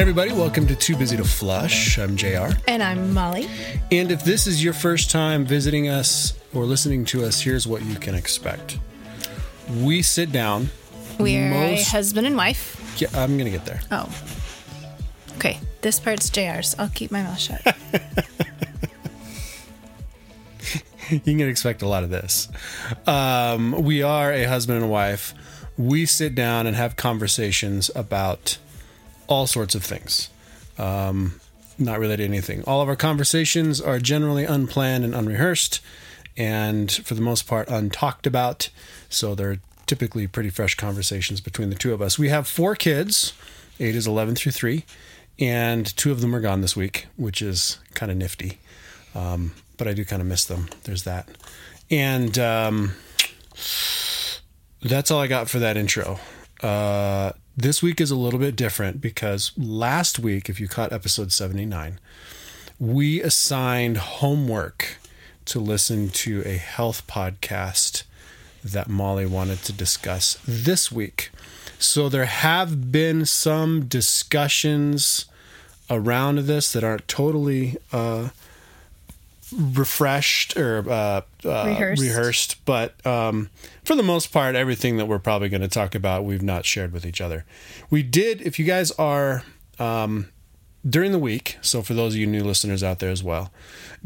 Hey everybody, welcome to Too Busy to Flush. I'm JR. And I'm Molly. And if this is your first time visiting us or listening to us, here's what you can expect. We sit down. We're most... a husband and wife. Yeah, I'm going to get there. Oh. Okay, this part's JR's. I'll keep my mouth shut. you can expect a lot of this. Um, we are a husband and wife. We sit down and have conversations about all sorts of things. Um, not related to anything. All of our conversations are generally unplanned and unrehearsed, and for the most part, untalked about. So they're typically pretty fresh conversations between the two of us. We have four kids, ages 11 through 3, and two of them are gone this week, which is kind of nifty. Um, but I do kind of miss them. There's that. And um, that's all I got for that intro. Uh, this week is a little bit different because last week, if you caught episode 79, we assigned homework to listen to a health podcast that Molly wanted to discuss this week. So there have been some discussions around this that aren't totally uh, refreshed or uh, uh, rehearsed. rehearsed. but um, for the most part, everything that we're probably going to talk about, we've not shared with each other. We did, if you guys are um, during the week, so for those of you new listeners out there as well,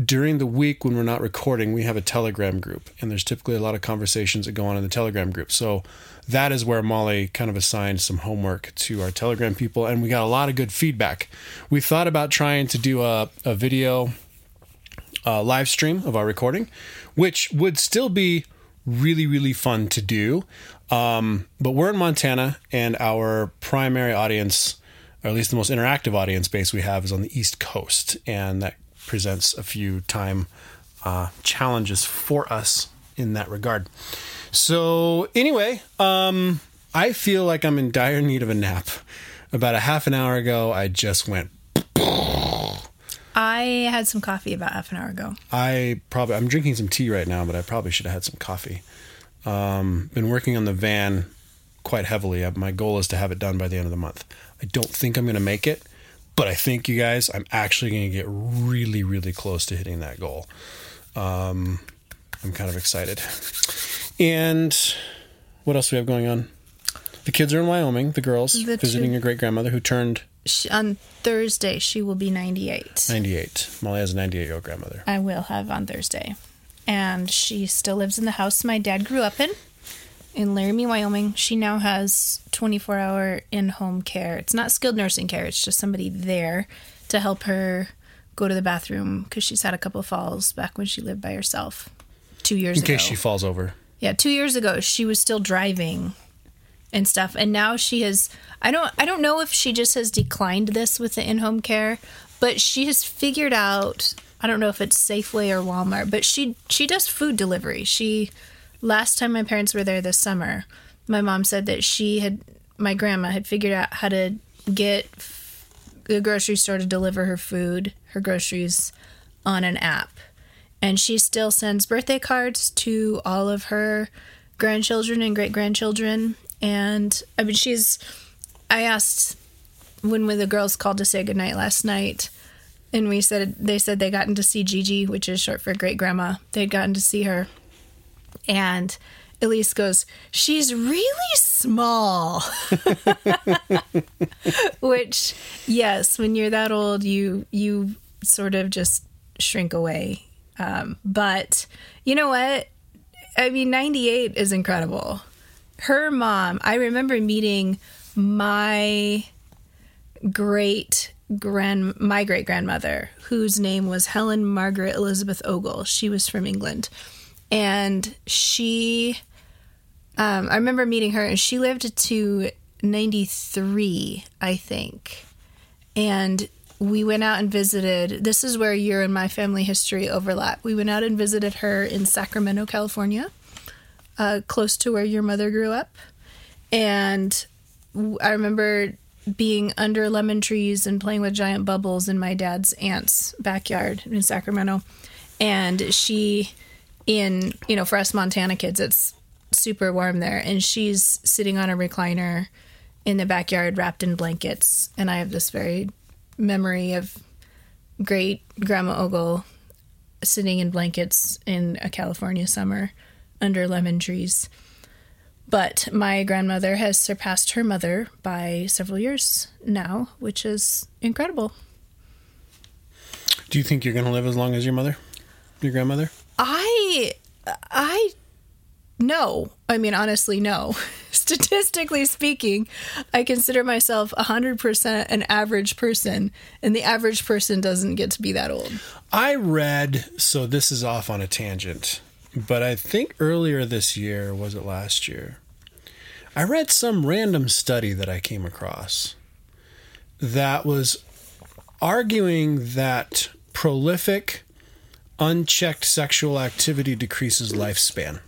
during the week when we're not recording, we have a Telegram group, and there's typically a lot of conversations that go on in the Telegram group. So that is where Molly kind of assigned some homework to our Telegram people, and we got a lot of good feedback. We thought about trying to do a, a video uh, live stream of our recording, which would still be really, really fun to do. Um, but we're in Montana, and our primary audience, or at least the most interactive audience base we have, is on the East Coast. And that presents a few time uh, challenges for us in that regard. So, anyway, um, I feel like I'm in dire need of a nap. About a half an hour ago, I just went I had some coffee about half an hour ago. I probably I'm drinking some tea right now, but I probably should have had some coffee. Um, been working on the van quite heavily. Uh, my goal is to have it done by the end of the month. I don't think I'm going to make it, but I think you guys, I'm actually going to get really, really close to hitting that goal. Um, I'm kind of excited. And what else do we have going on? The kids are in Wyoming. The girls the visiting two. your great grandmother who turned she, on Thursday, she will be 98. 98. Molly has a 98 year old grandmother. I will have on Thursday. And she still lives in the house my dad grew up in, in Laramie, Wyoming. She now has 24 hour in home care. It's not skilled nursing care, it's just somebody there to help her go to the bathroom because she's had a couple falls back when she lived by herself two years ago. In case she falls over. Yeah, two years ago, she was still driving and stuff. And now she has i don't i don't know if she just has declined this with the in-home care but she has figured out i don't know if it's safeway or walmart but she she does food delivery. She last time my parents were there this summer my mom said that she had my grandma had figured out how to get the grocery store to deliver her food her groceries on an app. And she still sends birthday cards to all of her grandchildren and great grandchildren and I mean, she's. I asked when the girls called to say goodnight last night, and we said they said they gotten to see Gigi, which is short for great grandma. They'd gotten to see her, and Elise goes, "She's really small." which, yes, when you're that old, you you sort of just shrink away. Um, but you know what? I mean, 98 is incredible her mom, I remember meeting my great grand my great grandmother whose name was Helen Margaret Elizabeth Ogle. She was from England. And she um, I remember meeting her and she lived to 93, I think. And we went out and visited. This is where your and my family history overlap. We went out and visited her in Sacramento, California uh, close to where your mother grew up. And I remember being under lemon trees and playing with giant bubbles in my dad's aunt's backyard in Sacramento. And she, in, you know, for us Montana kids, it's super warm there. And she's sitting on a recliner in the backyard wrapped in blankets. And I have this very memory of great grandma Ogle sitting in blankets in a California summer under lemon trees. But my grandmother has surpassed her mother by several years now, which is incredible. Do you think you're going to live as long as your mother, your grandmother? I, I, no. I mean, honestly, no. Statistically speaking, I consider myself 100% an average person, and the average person doesn't get to be that old. I read, so this is off on a tangent, but I think earlier this year, was it last year? I read some random study that I came across that was arguing that prolific, unchecked sexual activity decreases lifespan.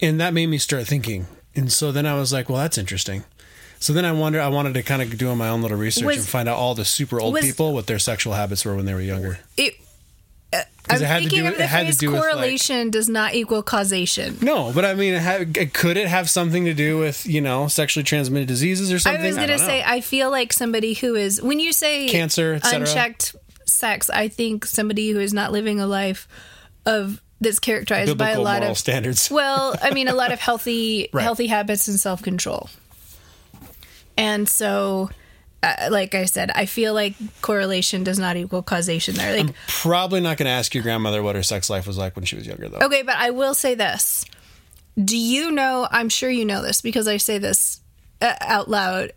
And that made me start thinking. And so then I was like, well, that's interesting. So then I wonder. I wanted to kind of do my own little research was, and find out all the super old was, people what their sexual habits were when they were younger. It, I'm thinking of the phrase correlation like, does not equal causation. No, but I mean, it had, could it have something to do with you know sexually transmitted diseases or something? I was going to say, I feel like somebody who is when you say cancer, unchecked sex, I think somebody who is not living a life of that's characterized Biblical by a lot of standards. well, I mean, a lot of healthy right. healthy habits and self control. And so, uh, like I said, I feel like correlation does not equal causation there. Like, I'm probably not going to ask your grandmother what her sex life was like when she was younger, though. Okay, but I will say this. Do you know? I'm sure you know this because I say this uh, out loud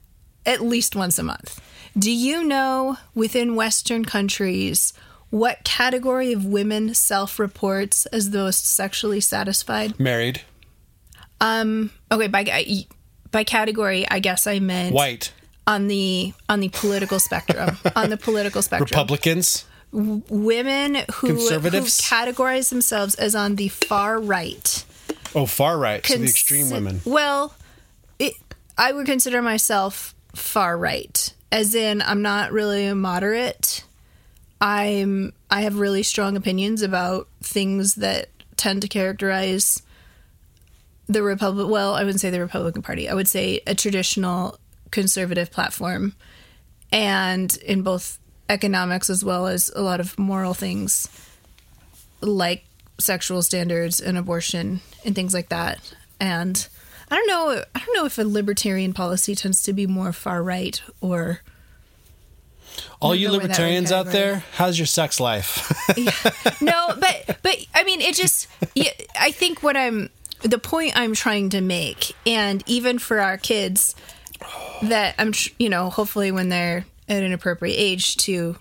at least once a month. Do you know within Western countries what category of women self reports as the most sexually satisfied? Married. Um. Okay. By by category, I guess I meant white on the on the political spectrum. on the political spectrum, Republicans, w- women who, Conservatives? who categorize themselves as on the far right. Oh, far right, Consi- so the extreme women. Well, it, I would consider myself far right, as in I'm not really a moderate. I'm I have really strong opinions about things that tend to characterize the Republic. Well, I wouldn't say the Republican Party. I would say a traditional conservative platform, and in both economics as well as a lot of moral things, like sexual standards and abortion and things like that. And I don't know. I don't know if a libertarian policy tends to be more far right or. All you libertarians out there, how's your sex life? yeah. No, but but I mean, it just. Yeah, I think what I'm the point I'm trying to make, and even for our kids, that I'm, you know, hopefully when they're at an appropriate age to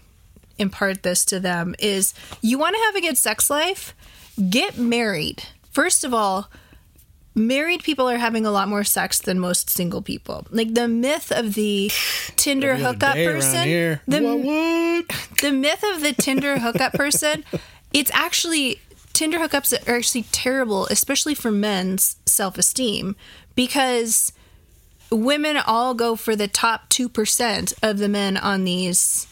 impart this to them is you want to have a good sex life, get married. First of all, married people are having a lot more sex than most single people. Like the myth of the Tinder hookup person, the, what, what? the myth of the Tinder hookup person, it's actually Tinder hookups are actually terrible, especially for men's self esteem, because women all go for the top 2% of the men on these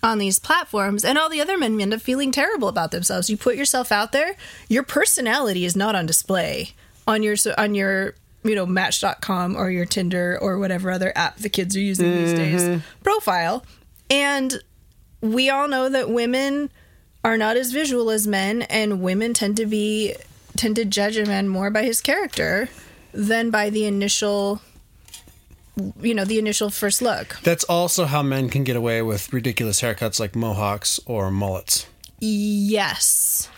on these platforms and all the other men end up feeling terrible about themselves. You put yourself out there, your personality is not on display on your on your you know match.com or your Tinder or whatever other app the kids are using mm-hmm. these days profile. And we all know that women are not as visual as men, and women tend to be tend to judge a man more by his character than by the initial you know the initial first look. That's also how men can get away with ridiculous haircuts like mohawks or mullets. Yes.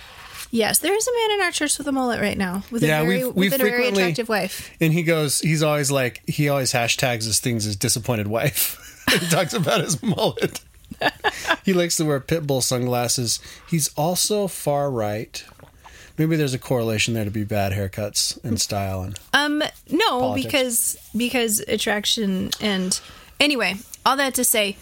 Yes there is a man in our church with a mullet right now with yeah, a very, we've, we've with a very attractive wife. And he goes he's always like he always hashtags his things as disappointed wife. He talks about his mullet. He likes to wear pit bull sunglasses. He's also far right. Maybe there's a correlation there to be bad haircuts and style and um no politics. because because attraction and anyway all that to say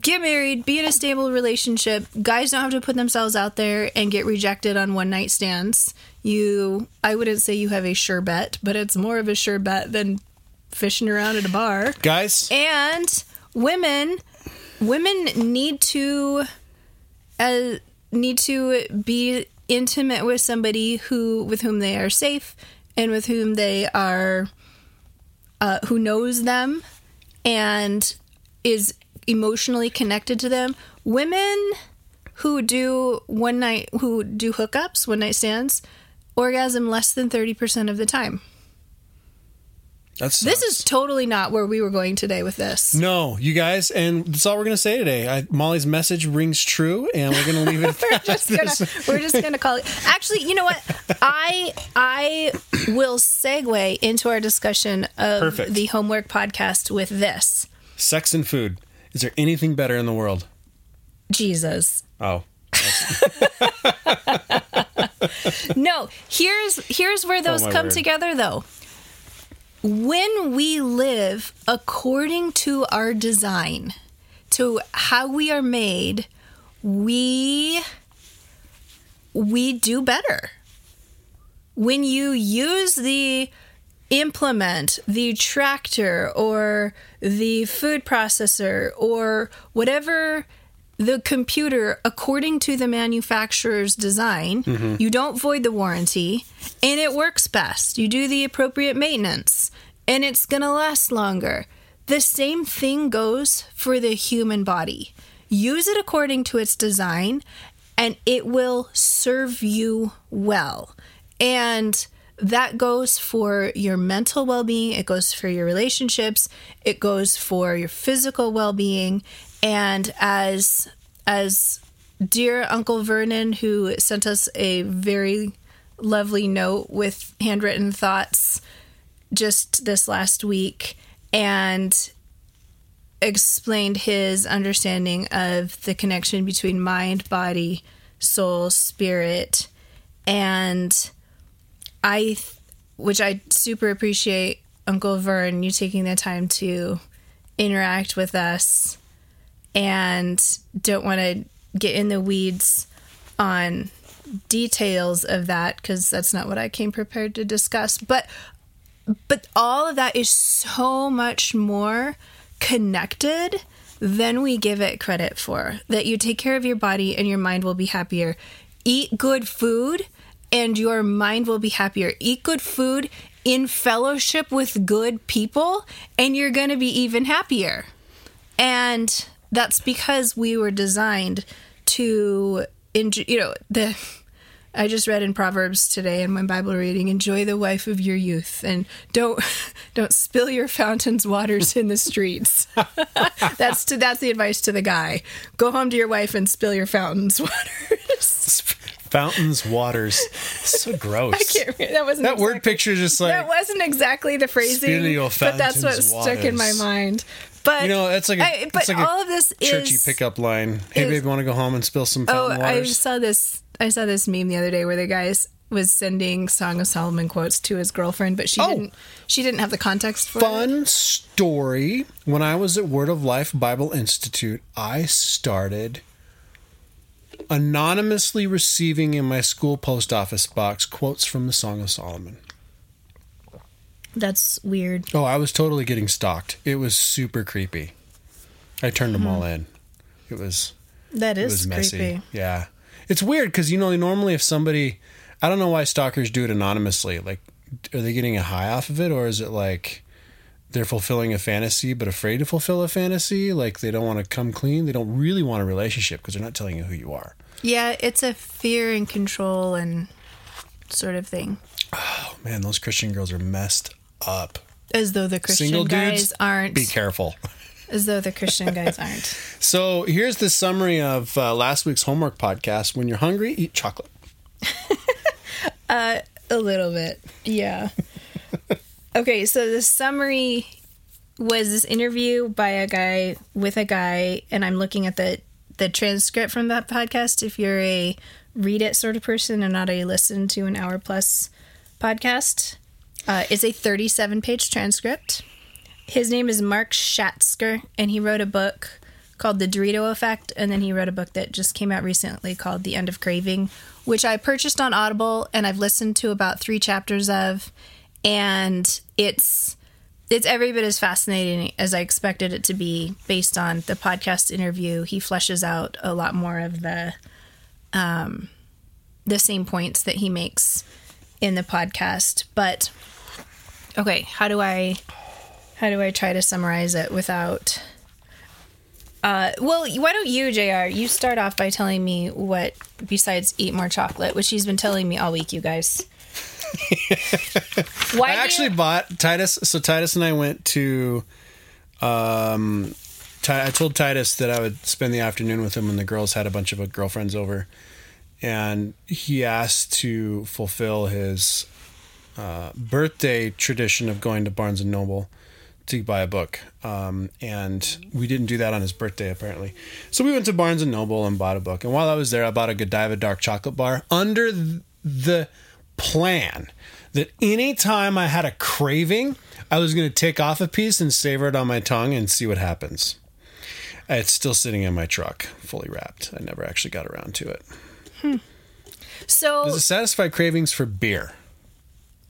get married be in a stable relationship. Guys don't have to put themselves out there and get rejected on one night stands. You i wouldn't say you have a sure bet but it's more of a sure bet than fishing around at a bar. Guys? And women women need to uh, need to be intimate with somebody who with whom they are safe and with whom they are uh, who knows them and is emotionally connected to them. Women who do one night who do hookups, one night stands, orgasm less than 30% of the time. That's This is totally not where we were going today with this. no, you guys, and that's all we're gonna say today. I, Molly's message rings true, and we're gonna leave it. at we're just gonna we're just gonna call it actually you know what i i will segue into our discussion of Perfect. the homework podcast with this Sex and food. Is there anything better in the world? jesus Oh, no here's here's where oh, those Oh, come word. together though when we live according to our design to how we are made we we do better. When you use the implement, the tractor, or the food processor, or whatever the computer according to the manufacturer's design, mm-hmm. you don't void the warranty, and it works best. You do the appropriate maintenance, and it's going to last longer. The same thing goes for the human body. Use it according to its design, and it will serve you well. And that goes for your mental well being, it goes for your relationships, it goes for your physical well being. And as as dear Uncle Vernon, who sent us a very lovely note with handwritten thoughts just this last week and explained his understanding of the connection between mind, body, soul, spirit, and I, which I super appreciate Uncle Vern, you taking the time to interact with us and don't want to get in the weeds on details of that because that's not what I came prepared to discuss. But but all of that is so much more connected than we give it credit for. That you take care of your body and your mind will be happier. Eat good food and your mind will be happier. Eat good food in fellowship with good people and you're going to be even happier. And that's because we were designed to enjoy, you know, the I just read in Proverbs today in my Bible reading, enjoy the wife of your youth and don't don't spill your fountain's waters in the streets. that's to that's the advice to the guy. Go home to your wife and spill your fountain's waters. fountains, waters. So gross. I can't remember. That wasn't that word picture is just like that wasn't exactly the phrasing, but that's what fountain's stuck in my mind. But you know that's like a, I, but like all of this churchy is pickup line. Hey, is- babe, want to go home and spill some Oh, fountain I waters? saw this. I saw this meme the other day where the guy was sending Song of Solomon quotes to his girlfriend, but she Oh. didn't. She didn't have the context for it. Fun story. When I was at Word of Life Bible Institute, I started anonymously receiving in my school post office box quotes from the Song of Solomon. That's weird. Oh, I was totally getting stalked. It was super creepy. I turned them all hmm. in. It was that is it was messy. creepy. Yeah. It's weird because you know normally if somebody, I don't know why stalkers do it anonymously. Like, are they getting a high off of it, or is it like they're fulfilling a fantasy but afraid to fulfill a fantasy? Like they don't want to come clean. They don't really want a relationship because they're not telling you who you are. Yeah, it's a fear and control and sort of thing. Oh man, those Christian girls are messed up. As though the Christian Single guys dudes, aren't. Be careful. as though the Christian guys aren't. So here's the summary of uh, last week's homework podcast. When you're hungry, eat chocolate. A little bit, yeah. okay, so the summary was this interview by a guy with a guy, and I'm looking at the the transcript from that podcast. If you're a read it sort of person and not a listen to an hour plus podcast, uh, it's a 37 page transcript. His name is Mark Schatzker, and he wrote a book called The Dorito Effect, and then he wrote a book that just came out recently called The End of Craving, which I purchased on Audible and I've listened to about three chapters of, and it's it's every bit as fascinating as I expected it to be based on the podcast interview. He fleshes out a lot more of the um, the same points that he makes in the podcast, but okay, how do I how do I try to summarize it without uh, well, why don't you, JR? You start off by telling me what, besides eat more chocolate, which he's been telling me all week, you guys. why I actually you- bought Titus. So Titus and I went to. Um, I told Titus that I would spend the afternoon with him when the girls had a bunch of girlfriends over, and he asked to fulfill his uh, birthday tradition of going to Barnes and Noble to buy a book. Um, and we didn't do that on his birthday, apparently. So we went to Barnes and Noble and bought a book. And while I was there, I bought a Godiva dark chocolate bar under the plan that anytime I had a craving, I was going to take off a piece and savor it on my tongue and see what happens. It's still sitting in my truck, fully wrapped. I never actually got around to it. Hmm. So, does it satisfy cravings for beer?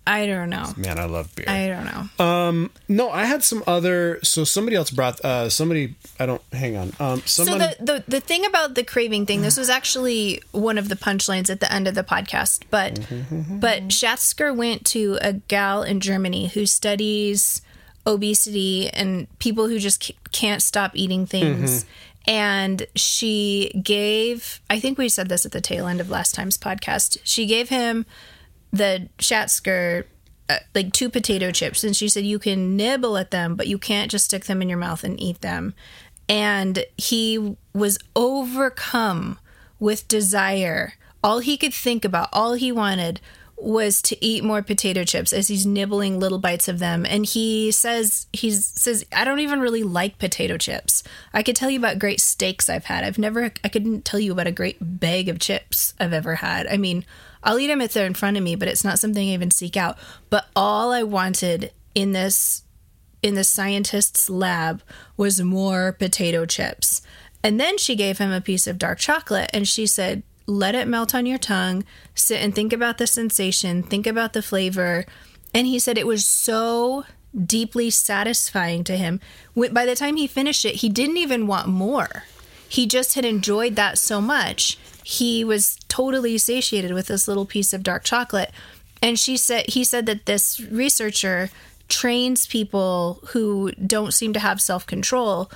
I don't know. Man, I love beer. I don't know. Um, no, I had some other. So somebody else brought. Uh, somebody. I don't. Hang on. Um, somebody, so the, the the thing about the craving thing. This was actually one of the punchlines at the end of the podcast. But mm-hmm. but Schatzker went to a gal in Germany who studies obesity and people who just can't stop eating things. Mm-hmm. And she gave. I think we said this at the tail end of last time's podcast. She gave him the Schatzker uh, like two potato chips and she said you can nibble at them but you can't just stick them in your mouth and eat them. And he was overcome with desire. All he could think about all he wanted was to eat more potato chips as he's nibbling little bites of them. And he says he says i don't even really like potato chips. I could tell you about great steaks i've had. I've never i couldn't tell you about a great bag of chips i've ever had. I mean I'll eat them if they're in front of me, but it's not something I even seek out. But all I wanted in this in the scientist's lab was more potato chips. And then she gave him a piece of dark chocolate and she said, "Let it melt on your tongue. Sit and think about the sensation, think about the flavor." And he said it was so deeply satisfying to him. By the time he finished it, he didn't even want more. He just had enjoyed that so much he was totally satiated with this little piece of dark chocolate. And she said he said that this researcher trains people who don't seem to have self-control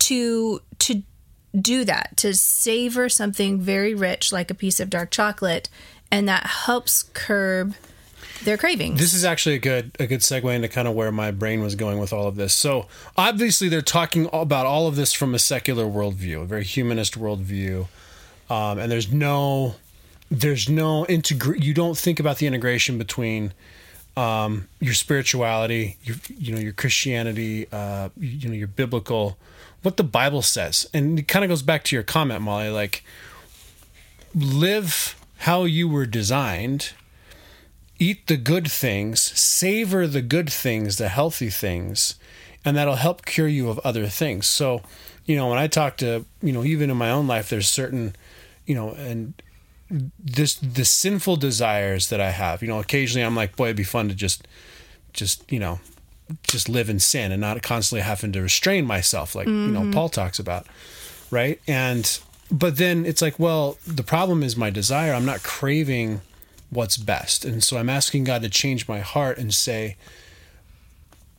to to do that, to savor something very rich like a piece of dark chocolate and that helps curb their cravings. This is actually a good a good segue into kind of where my brain was going with all of this. So obviously they're talking about all of this from a secular worldview, a very humanist worldview um, and there's no there's no integrate. You don't think about the integration between um, your spirituality, your you know your Christianity, uh, you, you know your biblical, what the Bible says, and it kind of goes back to your comment, Molly. Like live how you were designed eat the good things, savor the good things, the healthy things, and that'll help cure you of other things. So, you know, when I talk to, you know, even in my own life, there's certain you know, and this the sinful desires that I have. You know, occasionally I'm like, boy, it'd be fun to just, just you know, just live in sin and not constantly having to restrain myself, like mm-hmm. you know mm-hmm. Paul talks about, right? And but then it's like, well, the problem is my desire. I'm not craving what's best, and so I'm asking God to change my heart and say,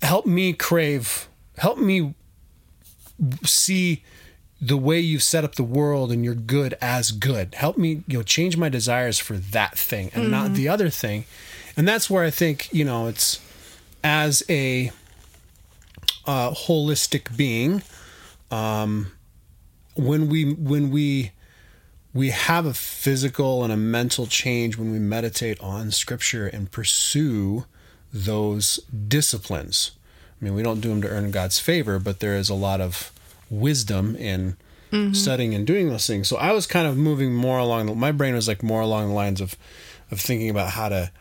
help me crave, help me see the way you've set up the world and you're good as good. Help me, you know, change my desires for that thing and mm-hmm. not the other thing. And that's where I think, you know, it's as a uh, holistic being, um, when we when we we have a physical and a mental change when we meditate on scripture and pursue those disciplines. I mean, we don't do them to earn God's favor, but there is a lot of wisdom in mm-hmm. studying and doing those things. So I was kind of moving more along. The, my brain was like more along the lines of of thinking about how to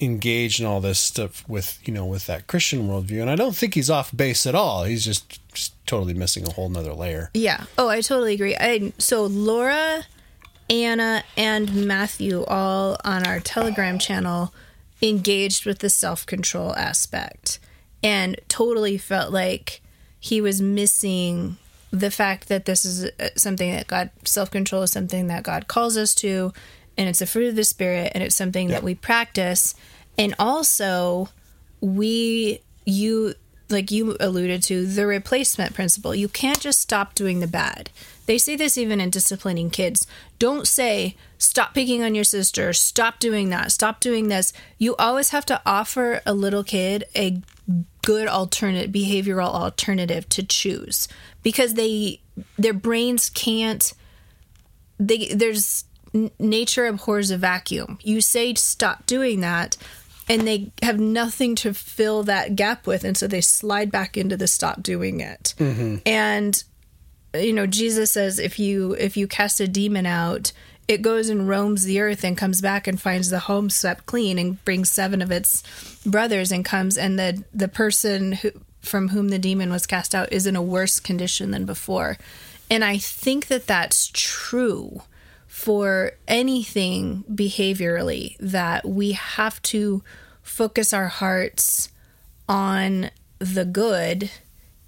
engage in all this stuff with you know with that Christian worldview. And I don't think he's off base at all. He's just, just totally missing a whole nother layer. Yeah. Oh, I totally agree. I so Laura, Anna, and Matthew all on our Telegram channel engaged with the self control aspect and totally felt like he was missing the fact that this is uh, something that God self control is something that God calls us to, and it's a fruit of the spirit, and it's something that we practice, and also we you like you alluded to, the replacement principle. You can't just stop doing the bad. They say this even in disciplining kids. Don't say, stop picking on your sister, stop doing that, stop doing this. You always have to offer a little kid a good alternate behavioral alternative to choose because they their brains can't they there's nature abhors a vacuum. You say stop doing that and they have nothing to fill that gap with and so they slide back into the stop doing it mm-hmm. and you know jesus says if you if you cast a demon out it goes and roams the earth and comes back and finds the home swept clean and brings seven of its brothers and comes and the the person who from whom the demon was cast out is in a worse condition than before. And i think that that's true for anything behaviorally that we have to focus our hearts on the good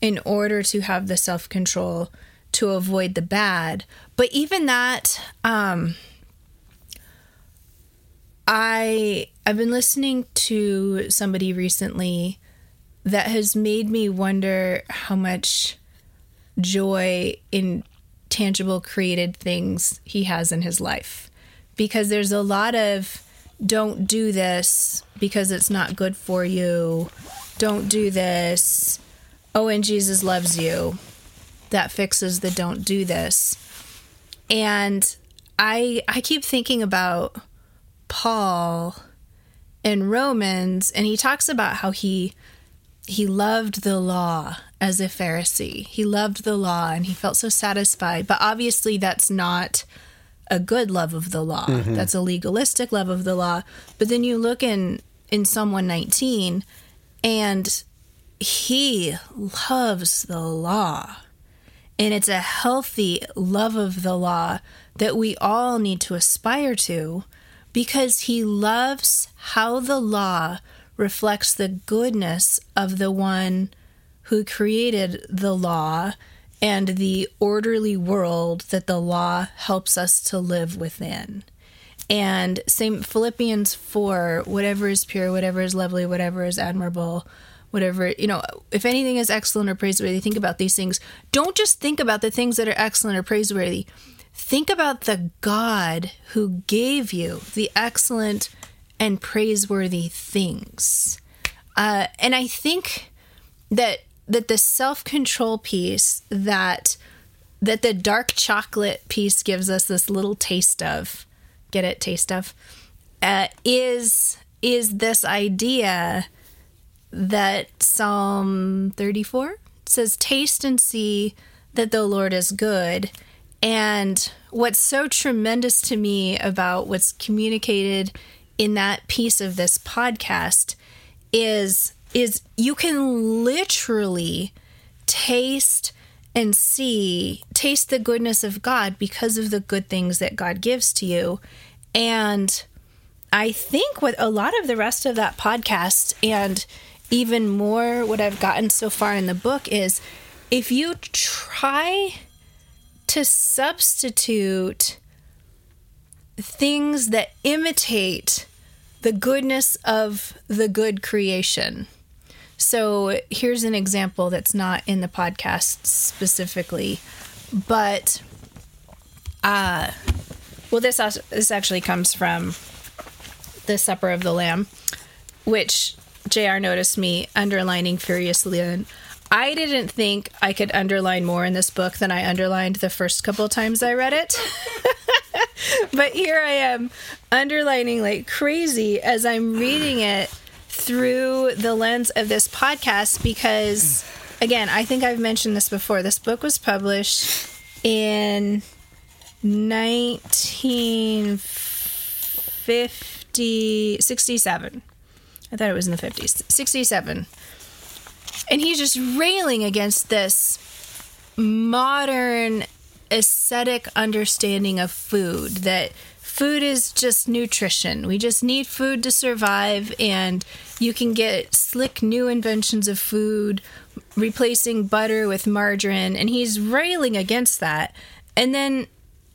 in order to have the self control to avoid the bad. But even that, um, I I've been listening to somebody recently that has made me wonder how much joy in tangible created things he has in his life. Because there's a lot of don't do this because it's not good for you. Don't do this. Oh and jesus loves you that fixes the don't do this and i i keep thinking about paul in romans and he talks about how he he loved the law as a Pharisee. He loved the law and he felt so satisfied. But obviously, that's not a good love of the law. Mm-hmm. That's a legalistic love of the law. But then you look in in Psalm 119 and he loves the law. And it's a healthy love of the law that we all need to aspire to because he loves how the law reflects the goodness of the one who created the law and the orderly world that the law helps us to live within. And same Philippians 4, whatever is pure, whatever is lovely, whatever is admirable, whatever, you know, if anything is excellent or praiseworthy, think about these things. Don't just think about the things that are excellent or praiseworthy. Think about the God who gave you the excellent and praiseworthy things. Uh, and I think that that the self control piece that that the dark chocolate piece gives us this little taste of, get it, taste of, uh, is is this idea that Psalm thirty four says, "Taste and see that the Lord is good." And what's so tremendous to me about what's communicated in that piece of this podcast is is you can literally taste and see taste the goodness of God because of the good things that God gives to you and I think what a lot of the rest of that podcast and even more what I've gotten so far in the book is if you try to substitute things that imitate the goodness of the good creation. So here's an example that's not in the podcast specifically, but uh well this also, this actually comes from the Supper of the Lamb, which JR noticed me underlining furiously and I didn't think I could underline more in this book than I underlined the first couple times I read it. but here I am underlining like crazy as I'm reading it through the lens of this podcast because again, I think I've mentioned this before. This book was published in 1950 67. I thought it was in the 50s. 67. And he's just railing against this modern aesthetic understanding of food that food is just nutrition. We just need food to survive, and you can get slick new inventions of food, replacing butter with margarine. And he's railing against that. And then,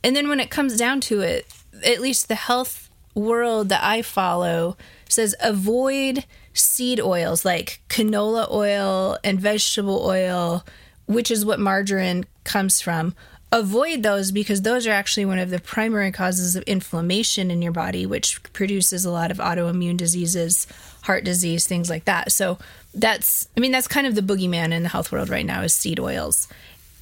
and then when it comes down to it, at least the health world that I follow says avoid seed oils like canola oil and vegetable oil, which is what margarine comes from. Avoid those because those are actually one of the primary causes of inflammation in your body, which produces a lot of autoimmune diseases, heart disease, things like that. So that's, I mean, that's kind of the boogeyman in the health world right now is seed oils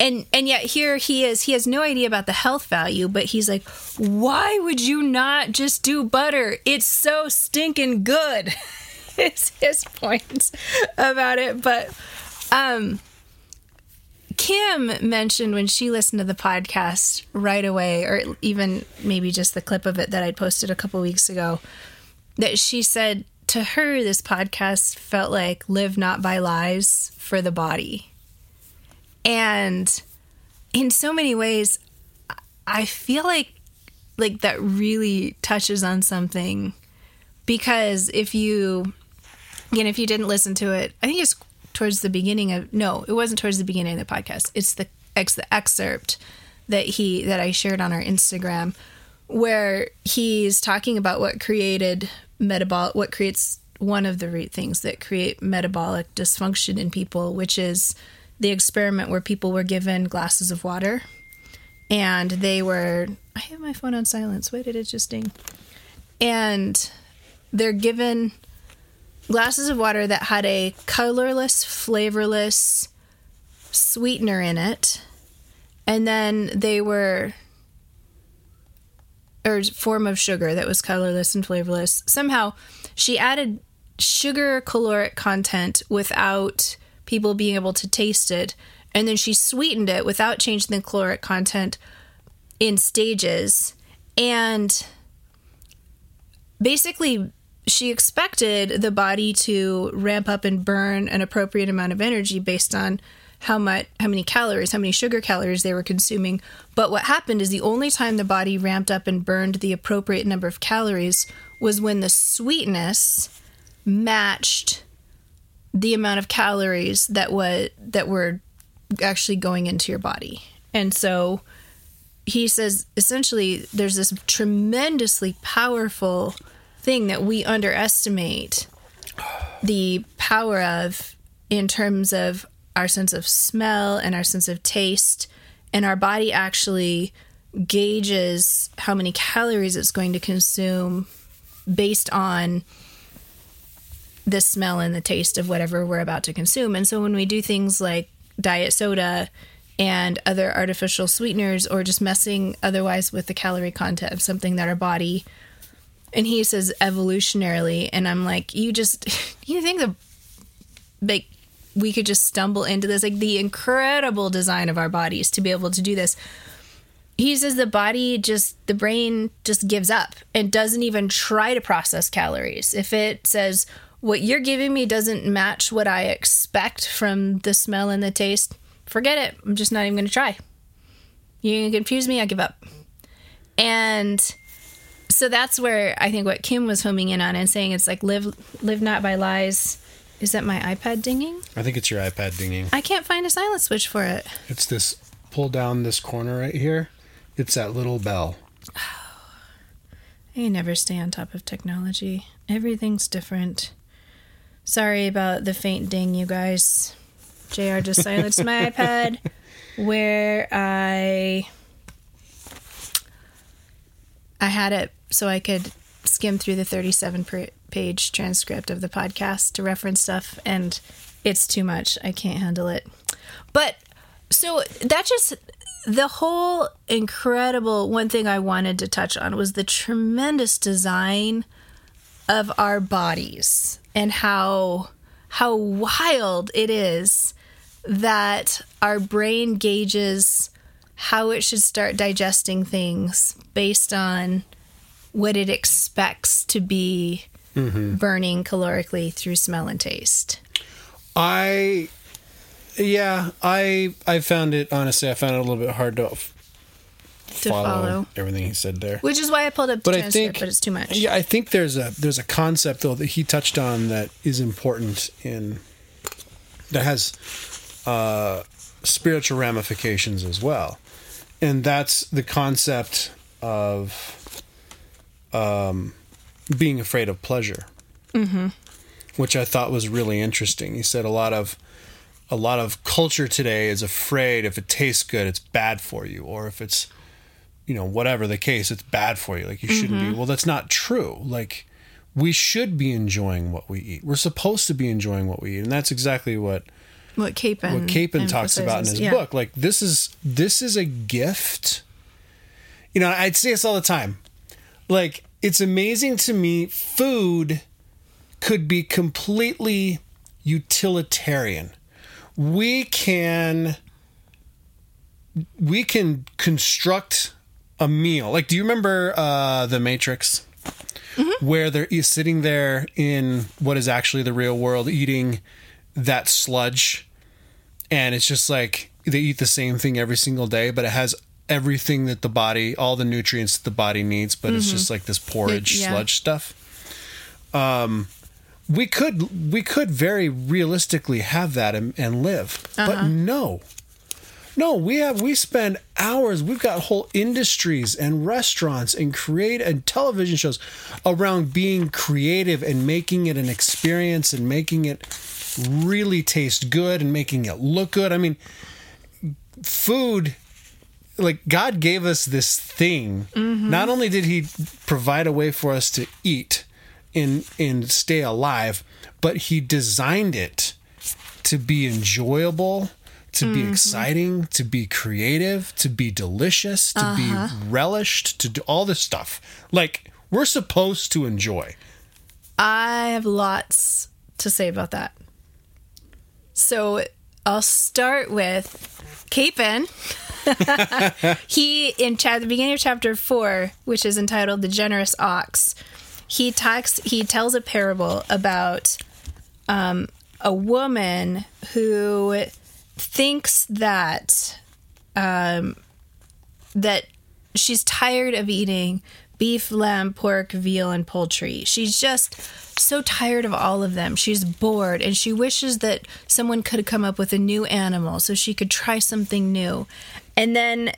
and and yet here he is he has no idea about the health value but he's like why would you not just do butter? It's so stinking good. Is his point about it but um kim mentioned when she listened to the podcast right away or even maybe just the clip of it that i'd posted a couple weeks ago that she said to her this podcast felt like live not by lies for the body and in so many ways, I feel like like that really touches on something because if you again if you didn't listen to it, I think it's towards the beginning of no, it wasn't towards the beginning of the podcast. It's the ex the excerpt that he that I shared on our Instagram where he's talking about what created metabolic what creates one of the things that create metabolic dysfunction in people, which is the experiment where people were given glasses of water and they were I have my phone on silence. Why did it just ding? And they're given glasses of water that had a colorless, flavorless sweetener in it. And then they were or form of sugar that was colorless and flavorless. Somehow she added sugar caloric content without people being able to taste it. And then she sweetened it without changing the caloric content in stages. And basically, she expected the body to ramp up and burn an appropriate amount of energy based on how much how many calories how many sugar calories they were consuming but what happened is the only time the body ramped up and burned the appropriate number of calories was when the sweetness matched the amount of calories that was that were actually going into your body. And so he says essentially there's this tremendously powerful thing that we underestimate the power of in terms of our sense of smell and our sense of taste and our body actually gauges how many calories it's going to consume based on the smell and the taste of whatever we're about to consume. And so when we do things like diet soda and other artificial sweeteners or just messing otherwise with the calorie content of something that our body and he says evolutionarily and I'm like you just you think the like we could just stumble into this? Like the incredible design of our bodies to be able to do this. He says the body just the brain just gives up and doesn't even try to process calories. If it says what you're giving me doesn't match what I expect from the smell and the taste, forget it. I'm just not even going to try. You confuse me, I give up. And so that's where I think what Kim was homing in on and saying it's like live live not by lies. Is that my iPad dinging? I think it's your iPad dinging. I can't find a silent switch for it. It's this pull down this corner right here. It's that little bell. Oh, I never stay on top of technology. Everything's different. Sorry about the faint ding, you guys. JR just silenced my iPad where I I had it so I could skim through the 37 page transcript of the podcast to reference stuff and it's too much. I can't handle it. But so that just the whole incredible one thing I wanted to touch on was the tremendous design of our bodies and how how wild it is that our brain gauges how it should start digesting things based on what it expects to be mm-hmm. burning calorically through smell and taste. I yeah, I I found it honestly I found it a little bit hard to to follow, follow, everything he said there. Which is why I pulled up the but I think, but it's too much. Yeah, I think there's a there's a concept though that he touched on that is important in that has uh, spiritual ramifications as well, and that's the concept of um, being afraid of pleasure, mm-hmm. which I thought was really interesting. He said a lot of a lot of culture today is afraid if it tastes good, it's bad for you, or if it's you know whatever the case, it's bad for you. Like you shouldn't mm-hmm. be. Well, that's not true. Like we should be enjoying what we eat. We're supposed to be enjoying what we eat, and that's exactly what what Capon what Capon talks about in his yeah. book. Like this is this is a gift. You know, I'd say this all the time. Like it's amazing to me. Food could be completely utilitarian. We can we can construct a meal. Like, do you remember uh, the Matrix? mm-hmm. where they're sitting there in what is actually the real world eating that sludge. And it's just like they eat the same thing every single day, but it has everything that the body, all the nutrients that the body needs, but mm-hmm. it's just like this porridge yeah. sludge stuff. Um, we could we could very realistically have that and, and live, uh-huh. but no, no, we have we spend hours. We've got whole industries and restaurants and create and television shows around being creative and making it an experience and making it really taste good and making it look good. I mean, food like God gave us this thing. Mm-hmm. Not only did he provide a way for us to eat and and stay alive, but he designed it to be enjoyable to be mm-hmm. exciting, to be creative, to be delicious, to uh-huh. be relished, to do all this stuff. Like we're supposed to enjoy. I have lots to say about that. So I'll start with Capon. he in cha- the beginning of chapter four, which is entitled "The Generous Ox," he talks. He tells a parable about um, a woman who thinks that um, that she's tired of eating beef, lamb, pork, veal, and poultry. She's just so tired of all of them. She's bored and she wishes that someone could come up with a new animal so she could try something new. And then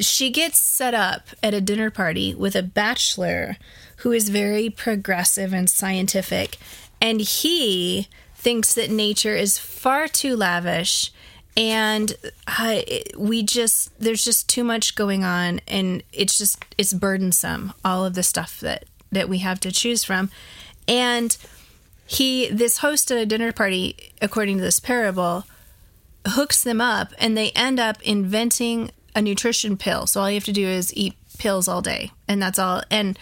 she gets set up at a dinner party with a bachelor who is very progressive and scientific. And he thinks that nature is far too lavish and uh, we just there's just too much going on and it's just it's burdensome all of the stuff that that we have to choose from. And he this host at a dinner party according to this parable hooks them up and they end up inventing a nutrition pill. So all you have to do is eat pills all day and that's all. And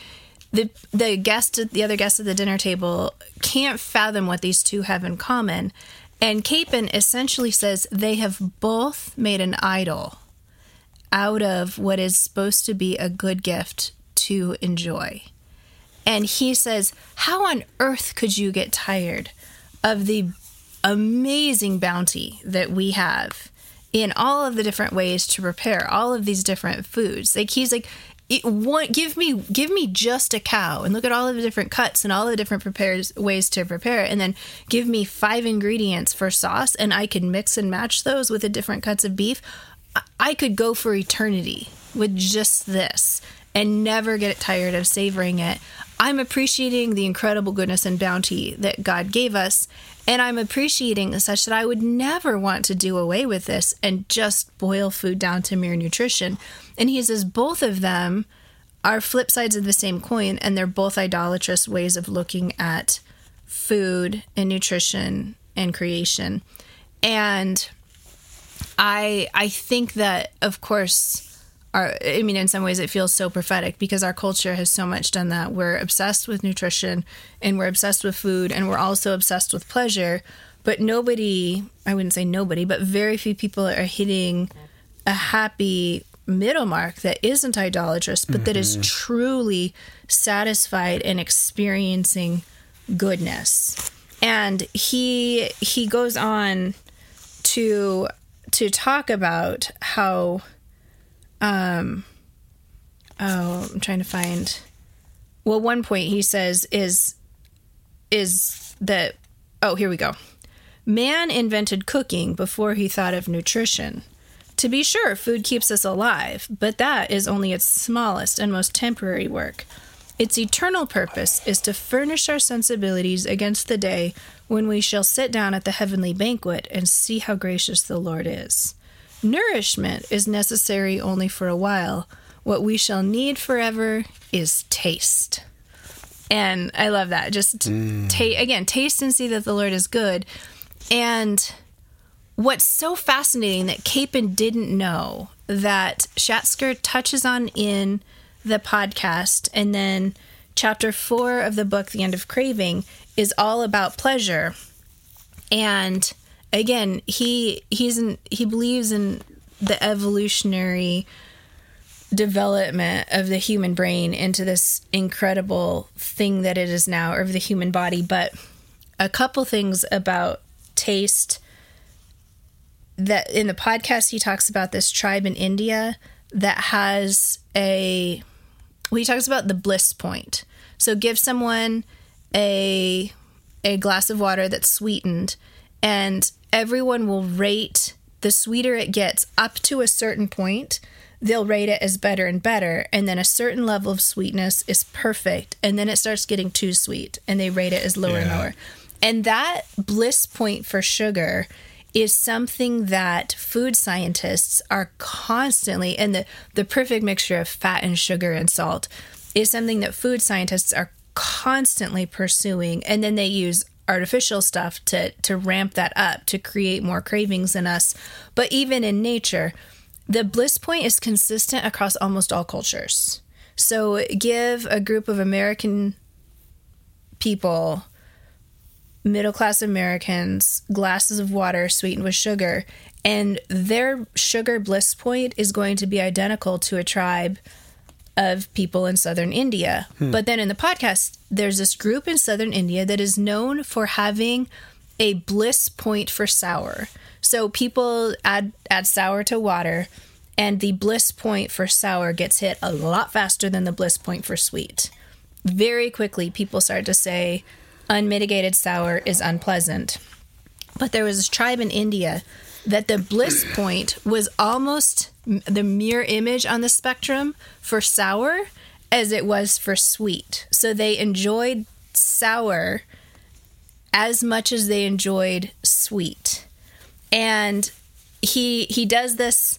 the the guest the other guests at the dinner table can't fathom what these two have in common and Capon essentially says they have both made an idol out of what is supposed to be a good gift to enjoy. And he says, How on earth could you get tired of the amazing bounty that we have in all of the different ways to prepare all of these different foods? Like, he's like, it, give me give me just a cow and look at all of the different cuts and all the different prepares ways to prepare it and then give me five ingredients for sauce and I can mix and match those with the different cuts of beef. I could go for eternity with just this and never get tired of savoring it. I'm appreciating the incredible goodness and bounty that God gave us, and I'm appreciating such that I would never want to do away with this and just boil food down to mere nutrition. And he says both of them are flip sides of the same coin, and they're both idolatrous ways of looking at food and nutrition and creation. And I I think that of course our I mean in some ways it feels so prophetic because our culture has so much done that. We're obsessed with nutrition and we're obsessed with food and we're also obsessed with pleasure, but nobody, I wouldn't say nobody, but very few people are hitting a happy middle mark that isn't idolatrous, but mm-hmm. that is mm-hmm. truly satisfied and experiencing goodness. And he he goes on to to talk about how um oh I'm trying to find well one point he says is is that oh here we go. Man invented cooking before he thought of nutrition. To be sure, food keeps us alive, but that is only its smallest and most temporary work. Its eternal purpose is to furnish our sensibilities against the day when we shall sit down at the heavenly banquet and see how gracious the Lord is. Nourishment is necessary only for a while. What we shall need forever is taste. And I love that. Just mm. ta- again, taste and see that the Lord is good. And what's so fascinating that Capon didn't know that Schatzker touches on in the podcast, and then chapter four of the book, The End of Craving, is all about pleasure. And again, he he's in, he believes in the evolutionary development of the human brain into this incredible thing that it is now, or the human body. But a couple things about taste that in the podcast he talks about this tribe in India that has a well, he talks about the bliss point. So give someone a a glass of water that's sweetened, and everyone will rate the sweeter it gets up to a certain point. They'll rate it as better and better, and then a certain level of sweetness is perfect, and then it starts getting too sweet, and they rate it as lower yeah. and lower. And that bliss point for sugar is something that food scientists are constantly, and the, the perfect mixture of fat and sugar and salt is something that food scientists are constantly pursuing. And then they use artificial stuff to, to ramp that up to create more cravings in us. But even in nature, the bliss point is consistent across almost all cultures. So give a group of American people middle class Americans glasses of water sweetened with sugar, and their sugar bliss point is going to be identical to a tribe of people in southern India. Hmm. But then in the podcast, there's this group in southern India that is known for having a bliss point for sour. So people add add sour to water and the bliss point for sour gets hit a lot faster than the bliss point for sweet. Very quickly people start to say unmitigated sour is unpleasant. But there was this tribe in India that the bliss point was almost the mirror image on the spectrum for sour as it was for sweet. So they enjoyed sour as much as they enjoyed sweet. And he he does this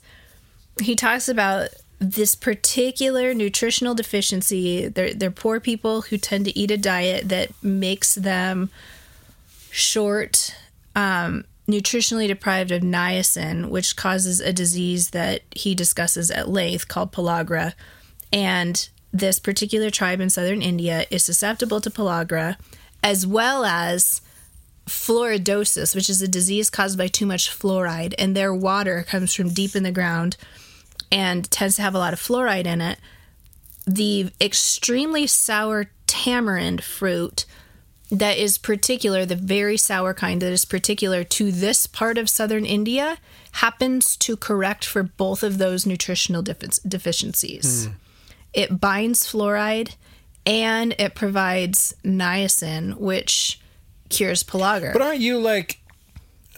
he talks about this particular nutritional deficiency, they're, they're poor people who tend to eat a diet that makes them short, um, nutritionally deprived of niacin, which causes a disease that he discusses at length called pellagra. And this particular tribe in southern India is susceptible to pellagra, as well as fluoridosis, which is a disease caused by too much fluoride. And their water comes from deep in the ground and tends to have a lot of fluoride in it. The extremely sour tamarind fruit that is particular, the very sour kind that is particular to this part of southern India, happens to correct for both of those nutritional deficiencies. Mm. It binds fluoride and it provides niacin, which cures pellagra. But aren't you like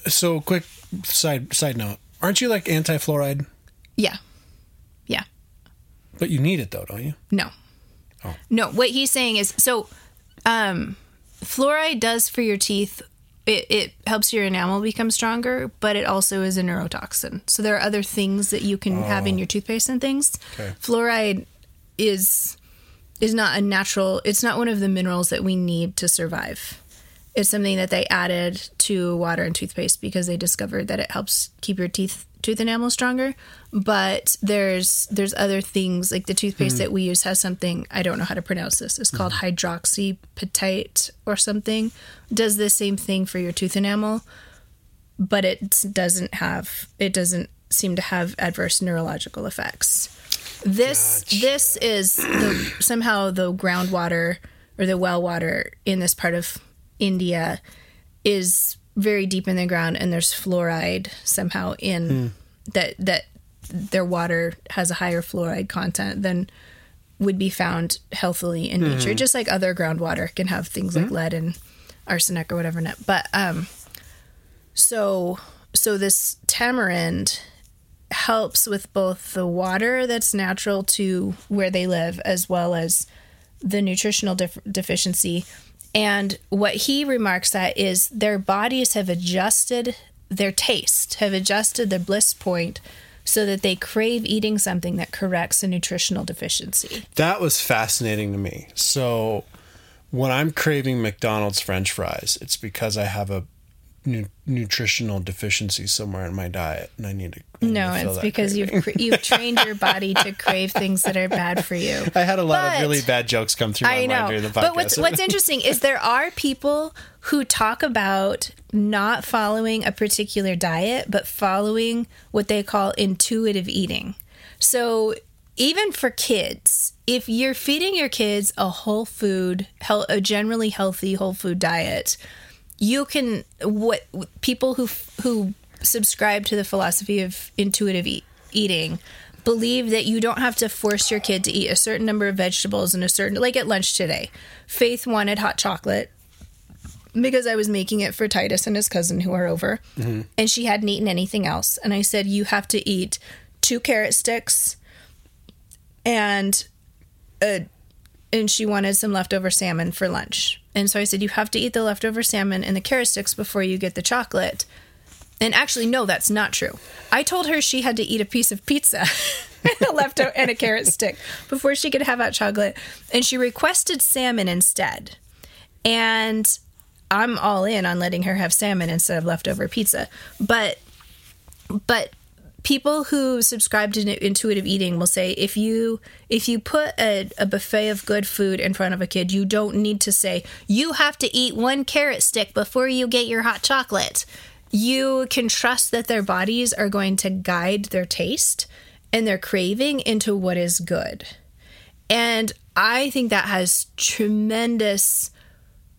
so quick side side note, aren't you like anti fluoride? Yeah. Yeah. But you need it though, don't you? No. Oh. No, what he's saying is so um fluoride does for your teeth it, it helps your enamel become stronger, but it also is a neurotoxin. So there are other things that you can oh. have in oh. your toothpaste and things. Okay. Fluoride is is not a natural it's not one of the minerals that we need to survive. It's something that they added to water and toothpaste because they discovered that it helps keep your teeth tooth enamel stronger but there's there's other things like the toothpaste mm. that we use has something i don't know how to pronounce this it's called mm. hydroxyapatite or something does the same thing for your tooth enamel but it doesn't have it doesn't seem to have adverse neurological effects this gotcha. this is the, somehow the groundwater or the well water in this part of india is very deep in the ground and there's fluoride somehow in mm. that that their water has a higher fluoride content than would be found healthily in mm. nature just like other groundwater can have things mm. like hmm. lead and arsenic or whatever in it but um so so this tamarind helps with both the water that's natural to where they live as well as the nutritional def- deficiency. And what he remarks at is their bodies have adjusted their taste, have adjusted their bliss point so that they crave eating something that corrects a nutritional deficiency. That was fascinating to me. So when I'm craving McDonald's french fries, it's because I have a nu- nutritional deficiency somewhere in my diet, and I need to. I no, need to it's because you've you've trained your body to crave things that are bad for you. I had a lot but, of really bad jokes come through my I know. mind during the podcast. But what's what's interesting is there are people who talk about not following a particular diet, but following what they call intuitive eating. So even for kids, if you're feeding your kids a whole food, a generally healthy whole food diet, you can what people who who subscribe to the philosophy of intuitive eat, eating believe that you don't have to force your kid to eat a certain number of vegetables and a certain like at lunch today. Faith wanted hot chocolate because I was making it for Titus and his cousin who are over, mm-hmm. and she hadn't eaten anything else. And I said, You have to eat two carrot sticks and a and she wanted some leftover salmon for lunch. And so I said, You have to eat the leftover salmon and the carrot sticks before you get the chocolate. And actually, no, that's not true. I told her she had to eat a piece of pizza and a leftover and a carrot stick before she could have hot chocolate. And she requested salmon instead. And I'm all in on letting her have salmon instead of leftover pizza. But but people who subscribe to intuitive eating will say if you if you put a, a, buffet of good food in front of a kid you don't need to say you have to eat one carrot stick before you get your hot chocolate. You can trust that their bodies are going to guide their taste and their craving into what is good. And i think that has tremendous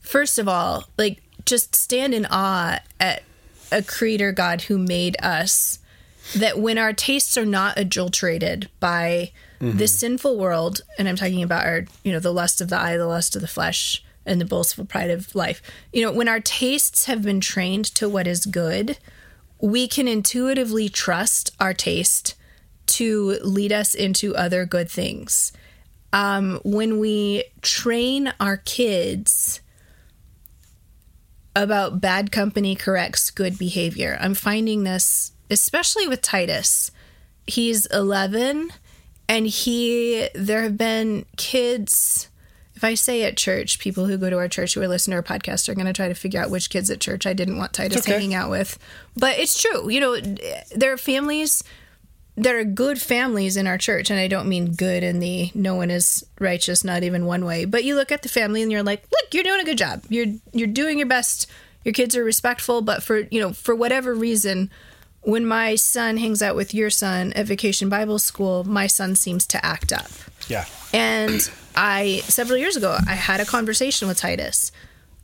first of all like just stand in awe at a creator god who made us that when our tastes are not adulterated by mm-hmm. this sinful world, and I'm talking about our, you know, the lust of the eye, the lust of the flesh, and the boastful pride of life, you know, when our tastes have been trained to what is good, we can intuitively trust our taste to lead us into other good things. Um, when we train our kids about bad company corrects good behavior, I'm finding this especially with Titus. He's 11 and he there have been kids if I say at church, people who go to our church who are listening to our podcast are going to try to figure out which kids at church I didn't want Titus okay. hanging out with. But it's true. You know, there are families there are good families in our church and I don't mean good in the no one is righteous not even one way. But you look at the family and you're like, "Look, you're doing a good job. You're you're doing your best. Your kids are respectful, but for, you know, for whatever reason, when my son hangs out with your son at vacation Bible school, my son seems to act up. Yeah. And I, several years ago, I had a conversation with Titus.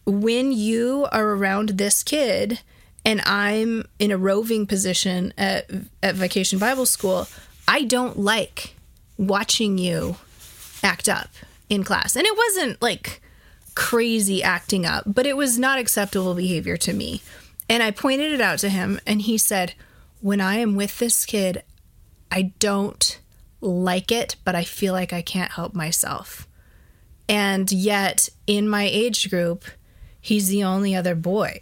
When you are around this kid and I'm in a roving position at, at vacation Bible school, I don't like watching you act up in class. And it wasn't like crazy acting up, but it was not acceptable behavior to me. And I pointed it out to him, and he said, when I am with this kid, I don't like it, but I feel like I can't help myself. And yet, in my age group, he's the only other boy.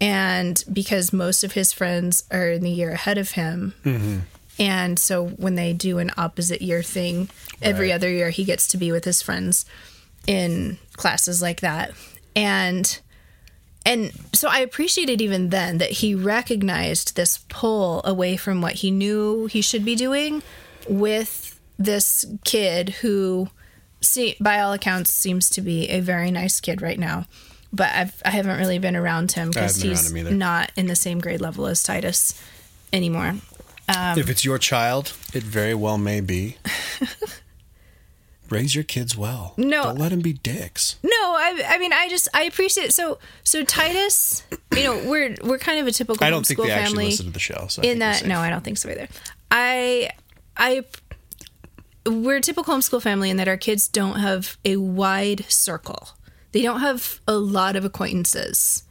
And because most of his friends are in the year ahead of him. Mm-hmm. And so when they do an opposite year thing, right. every other year he gets to be with his friends in classes like that. And and so I appreciated even then that he recognized this pull away from what he knew he should be doing with this kid who, see, by all accounts, seems to be a very nice kid right now. But I've, I haven't really been around him because he's not in the same grade level as Titus anymore. Um, if it's your child, it very well may be. raise your kids well. No, don't let them be dicks. No, I, I mean, I just I appreciate so so Titus. You know, we're we're kind of a typical. Homeschool. I don't think they actually listen to the show. So in that, no, I don't think so either. I I we're a typical homeschool family in that our kids don't have a wide circle. They don't have a lot of acquaintances,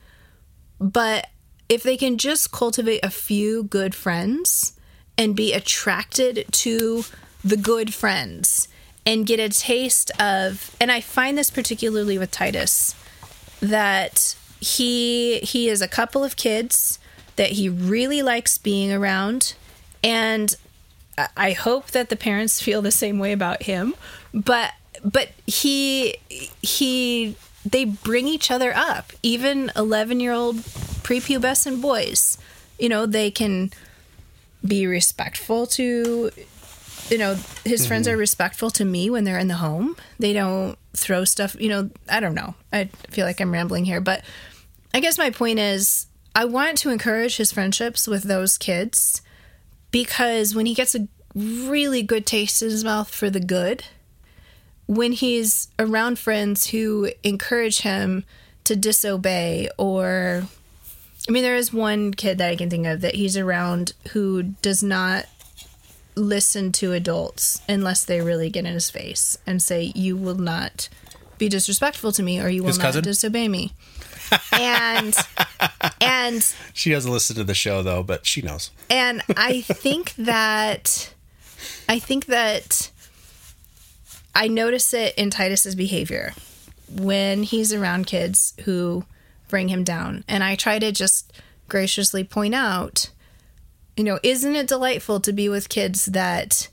but if they can just cultivate a few good friends and be attracted to the good friends and get a taste of and I find this particularly with Titus that he he is a couple of kids that he really likes being around. And I hope that the parents feel the same way about him but but he he they bring each other up. Even 11 year old prepubescent boys you know they can be respectful to you know his mm-hmm. friends are respectful to me when they're in the home they don't throw stuff you know i don't know i feel like i'm rambling here but i guess my point is i want to encourage his friendships with those kids because when he gets a really good taste in his mouth for the good when he's around friends who encourage him to disobey or I mean there is one kid that I can think of that he's around who does not listen to adults unless they really get in his face and say you will not be disrespectful to me or you will his not cousin? disobey me. and and she doesn't listen to the show though, but she knows. And I think that I think that I notice it in Titus's behavior when he's around kids who bring him down. And I try to just graciously point out, you know, isn't it delightful to be with kids that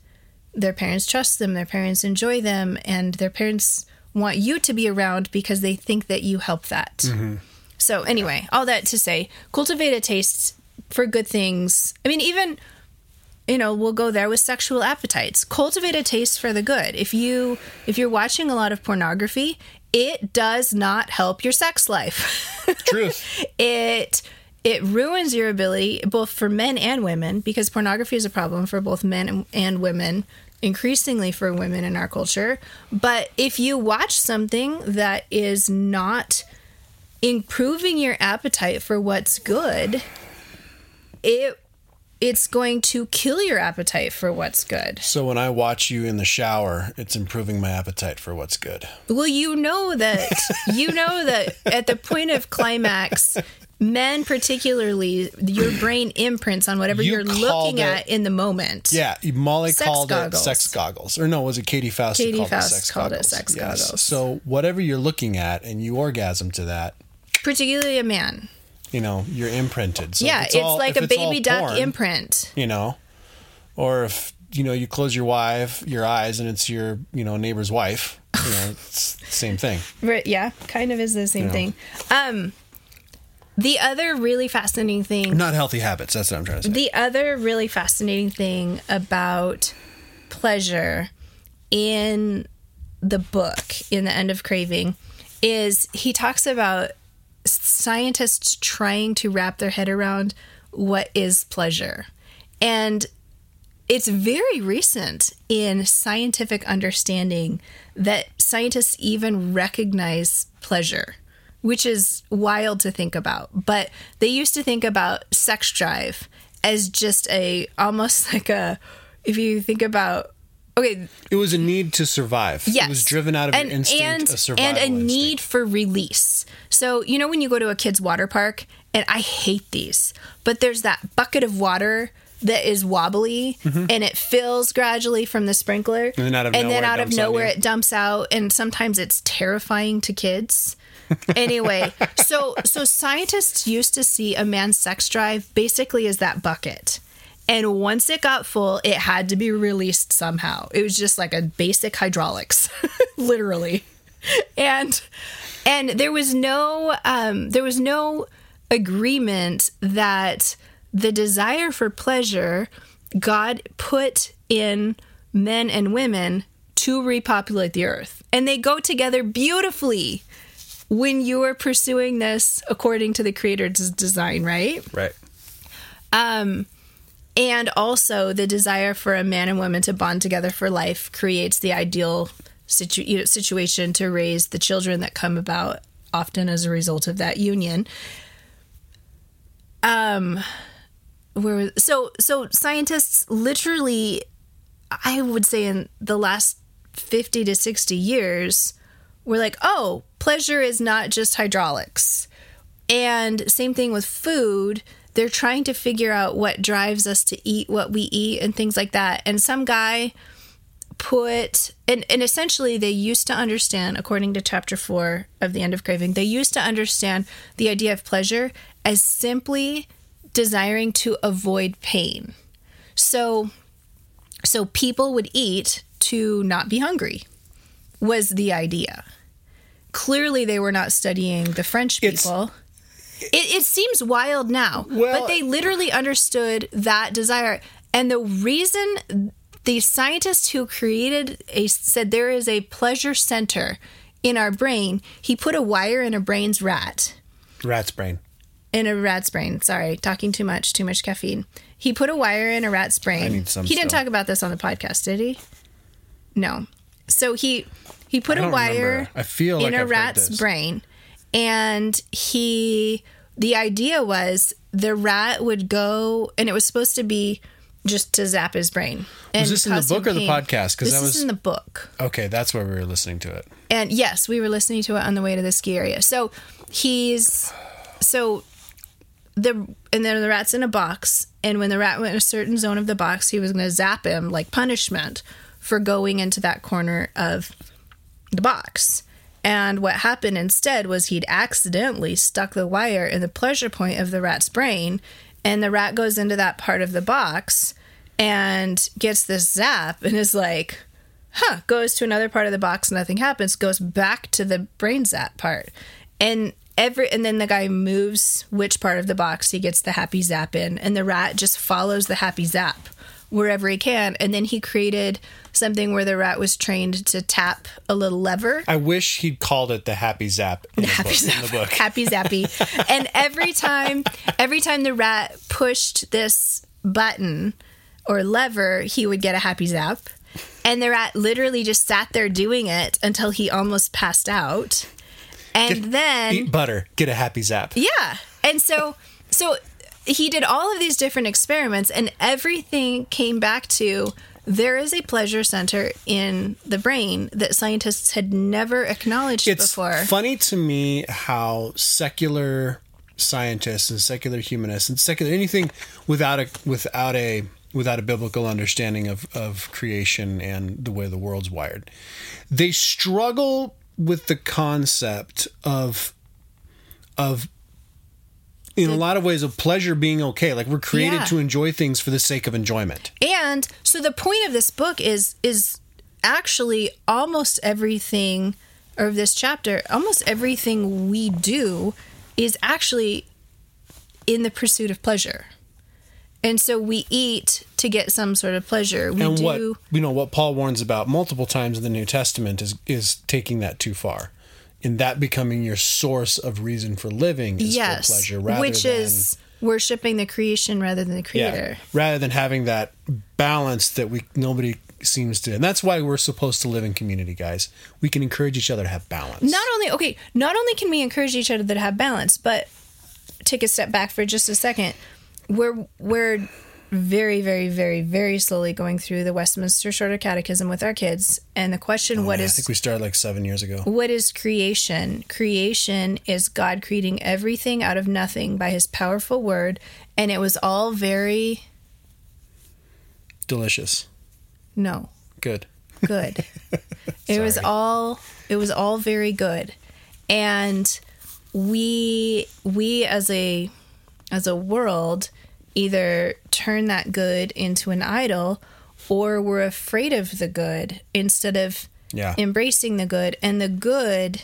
their parents trust them, their parents enjoy them, and their parents want you to be around because they think that you help that. Mm-hmm. So, anyway, all that to say, cultivate a taste for good things. I mean, even you know we'll go there with sexual appetites cultivate a taste for the good if you if you're watching a lot of pornography it does not help your sex life truth it it ruins your ability both for men and women because pornography is a problem for both men and women increasingly for women in our culture but if you watch something that is not improving your appetite for what's good it it's going to kill your appetite for what's good. So when I watch you in the shower, it's improving my appetite for what's good. Well, you know that you know that at the point of climax, men particularly, your brain imprints on whatever you are looking it, at in the moment. Yeah, Molly sex called goggles. it sex goggles, or no, was it Katy Faust? Katy called Faust it sex called goggles. it sex yes. goggles. So whatever you're looking at, and you orgasm to that, particularly a man you know you're imprinted. So yeah, it's, all, like a baby duck porn, imprint. You know, or if you know you close your wife your eyes and it's your you know neighbor's wife. You know, it's the same thing. Right? Yeah, kind of is the same you thing. Um, the other really fascinating thing. Not healthy habits. That's what I'm trying to say. The other really fascinating thing about pleasure in the book in the end of craving is he talks about scientists trying to wrap their head around what is pleasure. And it's very recent in scientific understanding that scientists even recognize pleasure, which is wild to think about. But they used to think about sex drive as just a almost like a if you think about okay it was a need to survive yes. it was driven out of and, an instinct and, a survival and a instinct. need for release so you know when you go to a kid's water park and i hate these but there's that bucket of water that is wobbly mm-hmm. and it fills gradually from the sprinkler and then out of and nowhere, then out of nowhere it dumps out and sometimes it's terrifying to kids anyway so so scientists used to see a man's sex drive basically as that bucket and once it got full, it had to be released somehow. It was just like a basic hydraulics, literally. And and there was no um, there was no agreement that the desire for pleasure God put in men and women to repopulate the earth. And they go together beautifully when you are pursuing this according to the creator's design, right? Right. Um and also the desire for a man and woman to bond together for life creates the ideal situ- you know, situation to raise the children that come about often as a result of that union um where so so scientists literally i would say in the last 50 to 60 years were like oh pleasure is not just hydraulics. And same thing with food. They're trying to figure out what drives us to eat what we eat and things like that. And some guy put and, and essentially they used to understand according to chapter 4 of the end of craving they used to understand the idea of pleasure as simply desiring to avoid pain. So so people would eat to not be hungry was the idea clearly they were not studying the french people it, it, seems wild now well, but they literally understood that desire and the reason the scientist who created a said there is a pleasure center in our brain. He put a wire in a brain's rat. Rat's brain. In a rat's brain. Sorry, talking too much, too much caffeine. He put a wire in a rat's brain. I need some he didn't talk about this on the podcast, did he? No. So he he put a wire. I feel in like a I've rat's brain and he the idea was the rat would go and it was supposed to be just to zap his brain. was this in the book or the podcast? Because that was in the book. Okay, that's where we were listening to it. And yes, we were listening to it on the way to the ski area. So he's so the and then the rat's in a box, and when the rat went in a certain zone of the box, he was going to zap him like punishment for going into that corner of the box. And what happened instead was he'd accidentally stuck the wire in the pleasure point of the rat's brain and the rat goes into that part of the box and gets this zap and is like, huh, goes to another part of the box, nothing happens, goes back to the brain zap part. And every and then the guy moves which part of the box he gets the happy zap in and the rat just follows the happy zap wherever he can and then he created something where the rat was trained to tap a little lever. I wish he'd called it the Happy Zap in, the, happy book, zap. the book. Happy Zappy. and every time, every time the rat pushed this button or lever, he would get a Happy Zap. And the rat literally just sat there doing it until he almost passed out. And get, then eat butter, get a Happy Zap. Yeah. And so, so he did all of these different experiments, and everything came back to there is a pleasure center in the brain that scientists had never acknowledged it's before. Funny to me how secular scientists and secular humanists and secular anything without a without a without a biblical understanding of, of creation and the way the world's wired. They struggle with the concept of of in a lot of ways of pleasure being okay. Like we're created yeah. to enjoy things for the sake of enjoyment. And so the point of this book is is actually almost everything of this chapter almost everything we do is actually in the pursuit of pleasure. And so we eat to get some sort of pleasure. We and do what you know what paul warns about multiple times in the new testament is is taking that too far in that becoming your source of reason for living is yes, for pleasure rather which than, is worshiping the creation rather than the creator. Yeah, rather than having that balance that we nobody seems to. And that's why we're supposed to live in community guys. We can encourage each other to have balance. Not only okay not only can we encourage each other to have balance but take a step back for just a second. We're we're very, very, very, very slowly going through the Westminster Shorter Catechism with our kids. And the question, oh, what man, is? I think we started like seven years ago. What is creation? Creation is God creating everything out of nothing by his powerful word. And it was all very. Delicious. No. Good. Good. it was all. It was all very good, and we we as a as a world either turn that good into an idol or we're afraid of the good instead of yeah. embracing the good. And the good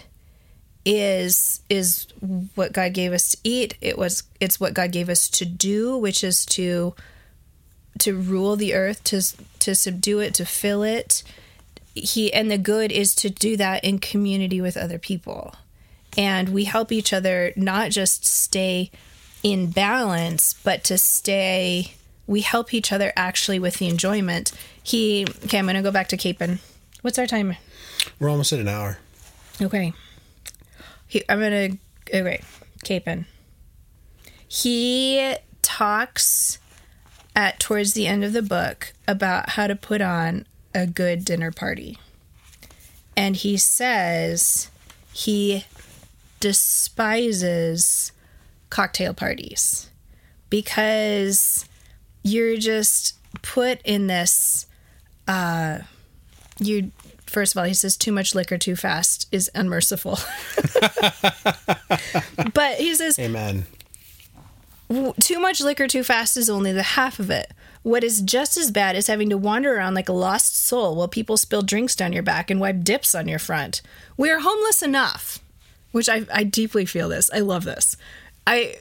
is is what God gave us to eat. It was it's what God gave us to do which is to to rule the earth to to subdue it to fill it. He and the good is to do that in community with other people. And we help each other not just stay in balance, but to stay, we help each other actually with the enjoyment. He, okay, I'm going to go back to Capon. What's our time? We're almost at an hour. Okay. He, I'm going to, okay, Capon. He talks at towards the end of the book about how to put on a good dinner party. And he says he despises cocktail parties because you're just put in this uh you first of all, he says too much liquor too fast is unmerciful. but he says, Amen. Too much liquor too fast is only the half of it. What is just as bad is having to wander around like a lost soul while people spill drinks down your back and wipe dips on your front. We are homeless enough, which I, I deeply feel this. I love this. I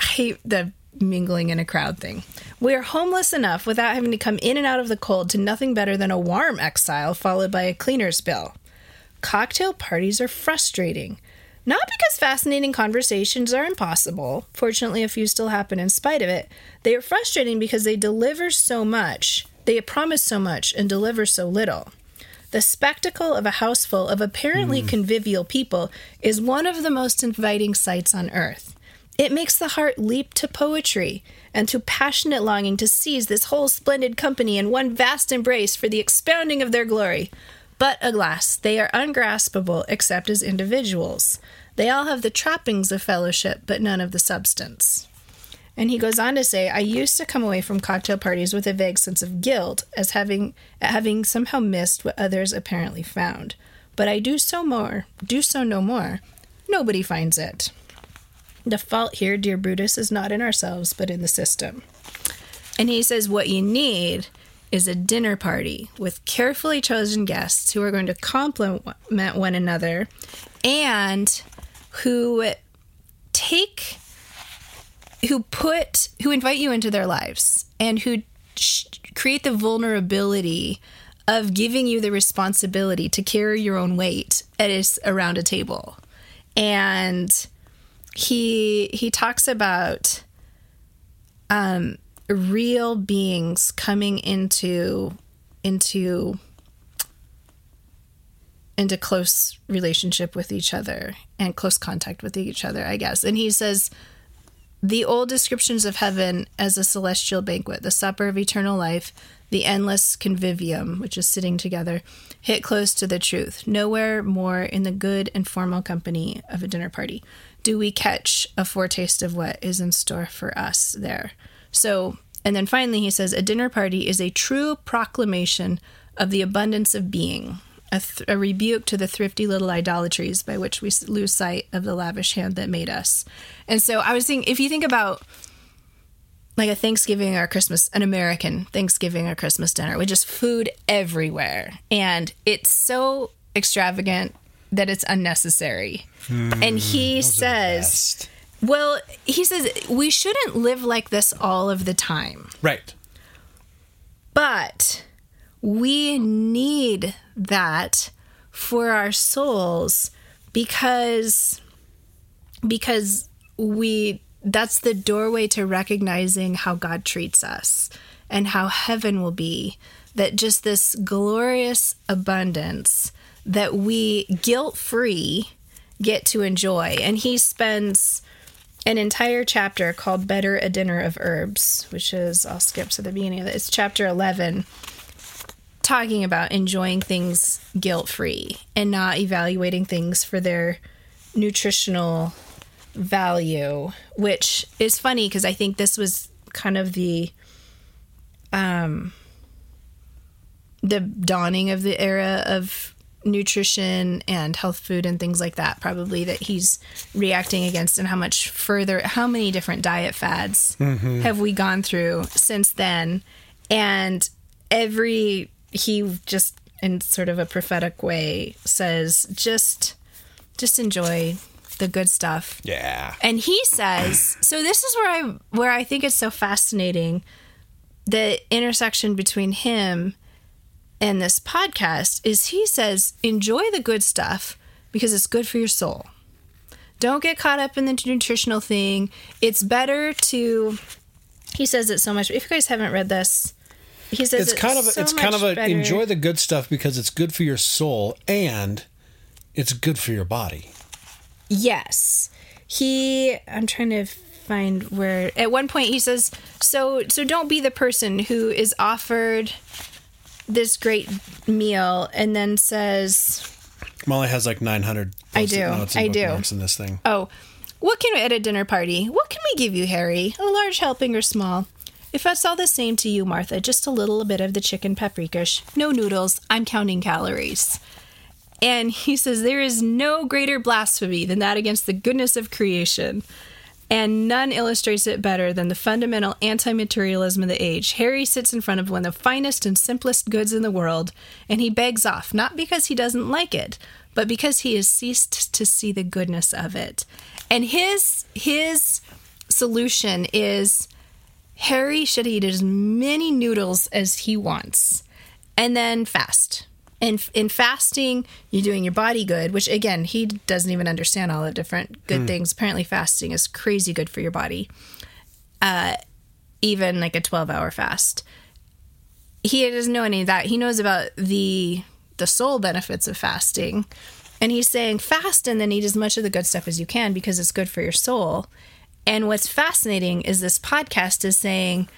hate the mingling in a crowd thing. We are homeless enough without having to come in and out of the cold to nothing better than a warm exile followed by a cleaner's bill. Cocktail parties are frustrating. Not because fascinating conversations are impossible, fortunately, a few still happen in spite of it. They are frustrating because they deliver so much, they promise so much, and deliver so little. The spectacle of a house full of apparently mm. convivial people is one of the most inviting sights on earth. It makes the heart leap to poetry and to passionate longing to seize this whole splendid company in one vast embrace for the expounding of their glory. But alas, they are ungraspable except as individuals. They all have the trappings of fellowship, but none of the substance. And he goes on to say, I used to come away from cocktail parties with a vague sense of guilt as having having somehow missed what others apparently found. But I do so more, do so no more. Nobody finds it. The fault here, dear Brutus, is not in ourselves, but in the system. And he says, What you need is a dinner party with carefully chosen guests who are going to complement one another and who take, who put, who invite you into their lives and who sh- create the vulnerability of giving you the responsibility to carry your own weight at around a table. And he he talks about um, real beings coming into into into close relationship with each other and close contact with each other, I guess. And he says the old descriptions of heaven as a celestial banquet, the supper of eternal life, the endless convivium, which is sitting together, hit close to the truth. Nowhere more in the good and formal company of a dinner party do we catch a foretaste of what is in store for us there. So, and then finally, he says, a dinner party is a true proclamation of the abundance of being, a, th- a, rebuke to the thrifty little idolatries by which we lose sight of the lavish hand that made us. And so I was thinking, if you think about like a Thanksgiving or Christmas, an American Thanksgiving or Christmas dinner with just food everywhere, and it's so extravagant that it's unnecessary. Mm, and he says, well, he says we shouldn't live like this all of the time. Right. But we need that for our souls because because we that's the doorway to recognizing how God treats us and how heaven will be that just this glorious abundance that we guilt free get to enjoy. And he spends an entire chapter called Better a Dinner of Herbs, which is, I'll skip to the beginning of it. It's chapter 11, talking about enjoying things guilt free and not evaluating things for their nutritional value, which is funny because I think this was kind of the um the dawning of the era of nutrition and health food and things like that probably that he's reacting against and how much further how many different diet fads mm-hmm. have we gone through since then? And every he just in sort of a prophetic way says just just enjoy the good stuff. Yeah. And he says so this is where i where i think it's so fascinating the intersection between him and this podcast is he says, enjoy the good stuff because it's good for your soul. Don't get caught up in the nutritional thing. It's better to he says it so much. If you guys haven't read this, he says it's, kind of so it's kind of a better. enjoy the good stuff because it's good for your soul and it's good for your body. Yes. He I'm trying to find where at one point he says so so don't be the person who is offered this great meal and then says Molly has like 900 I do. I do. in this thing. Oh, what can we at a dinner party? What can we give you, Harry? A large helping or small? If that's all the same to you, Martha, just a little bit of the chicken paprika, no noodles, I'm counting calories. And he says, There is no greater blasphemy than that against the goodness of creation. And none illustrates it better than the fundamental anti materialism of the age. Harry sits in front of one of the finest and simplest goods in the world, and he begs off, not because he doesn't like it, but because he has ceased to see the goodness of it. And his his solution is Harry should eat as many noodles as he wants and then fast. And in fasting, you're doing your body good, which again, he doesn't even understand all the different good mm. things. Apparently, fasting is crazy good for your body, uh, even like a 12 hour fast. He doesn't know any of that. He knows about the the soul benefits of fasting. And he's saying fast and then eat as much of the good stuff as you can because it's good for your soul. And what's fascinating is this podcast is saying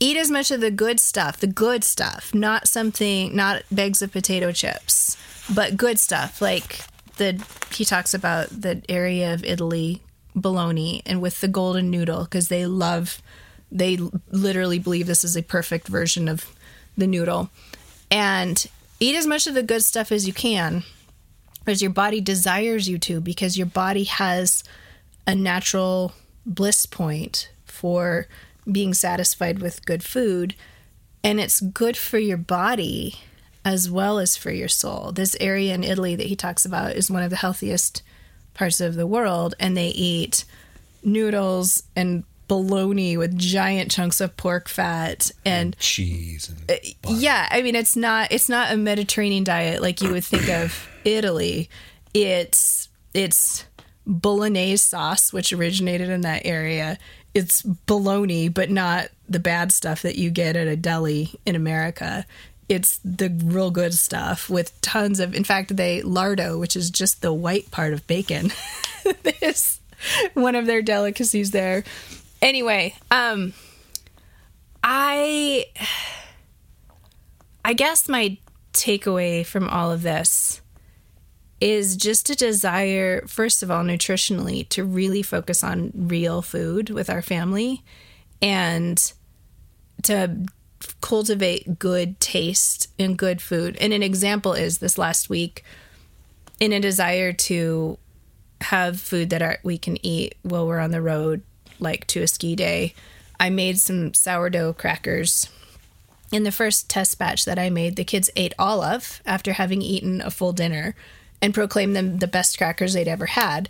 eat as much of the good stuff, the good stuff, not something, not bags of potato chips, but good stuff. Like the, he talks about the area of Italy, bologna, and with the golden noodle, because they love, they literally believe this is a perfect version of the noodle. And eat as much of the good stuff as you can, as your body desires you to, because your body has a natural bliss point for being satisfied with good food. And it's good for your body as well as for your soul. This area in Italy that he talks about is one of the healthiest parts of the world, and they eat noodles and bologna with giant chunks of pork fat and, and cheese and uh, yeah i mean it's not it's not a mediterranean diet like you would think of italy it's it's bolognese sauce which originated in that area it's bologna, but not the bad stuff that you get at a deli in America. It's the real good stuff with tons of, in fact, they lardo, which is just the white part of bacon, is one of their delicacies there. Anyway, um, I, I guess my takeaway from all of this is just a desire, first of all, nutritionally, to really focus on real food with our family and to cultivate good taste and good food. And an example is this last week, in a desire to have food that we can eat while we're on the road, like to a ski day, I made some sourdough crackers. In the first test batch that I made, the kids ate all of after having eaten a full dinner and proclaimed them the best crackers they'd ever had.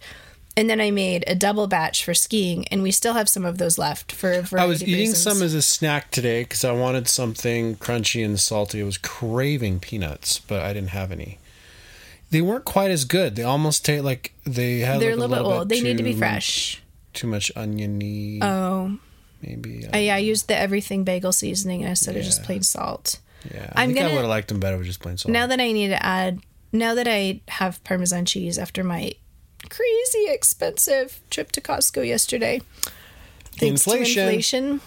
And then I made a double batch for skiing, and we still have some of those left for. I was eating reasons. some as a snack today because I wanted something crunchy and salty. I was craving peanuts, but I didn't have any. They weren't quite as good. They almost taste like they had. They're like a little, bit old. They need to be fresh. Too much oniony. Oh, maybe. I, I, I used the everything bagel seasoning instead yeah. of just plain salt. Yeah, I I'm think gonna, I would have liked them better with just plain salt. Now that I need to add now that I have Parmesan cheese after my crazy expensive trip to Costco yesterday, thanks inflation. to inflation,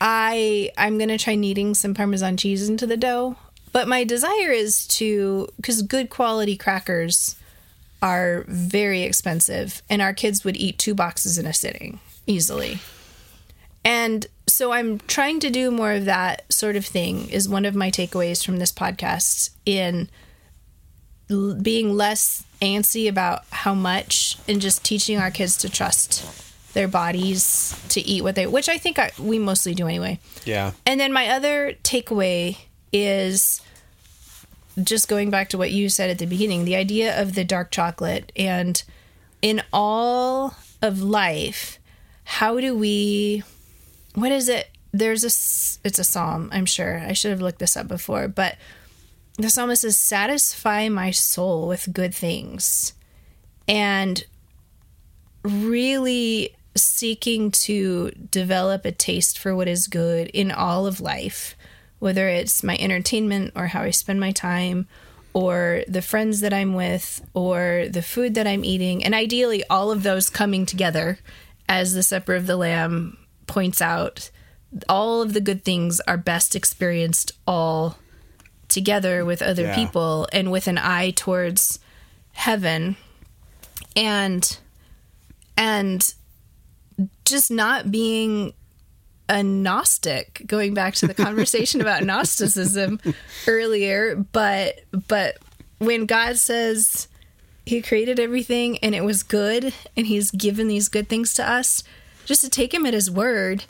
I I'm gonna try kneading some Parmesan cheese into the dough. But my desire is to because good quality crackers are very expensive, and our kids would eat two boxes in a sitting easily. And so I'm trying to do more of that sort of thing is one of my takeaways from this podcast in being less antsy about how much and just teaching our kids to trust their bodies to eat what they which i think I, we mostly do anyway. Yeah. And then my other takeaway is just going back to what you said at the beginning the idea of the dark chocolate and in all of life how do we what is it? There's a it's a psalm i'm sure. I should have looked this up before but the psalmist says, Satisfy my soul with good things. And really seeking to develop a taste for what is good in all of life, whether it's my entertainment or how I spend my time, or the friends that I'm with, or the food that I'm eating. And ideally, all of those coming together, as the Supper of the Lamb points out. All of the good things are best experienced all together with other yeah. people and with an eye towards heaven and and just not being a Gnostic, going back to the conversation about Gnosticism earlier, but but when God says he created everything and it was good and he's given these good things to us, just to take him at his word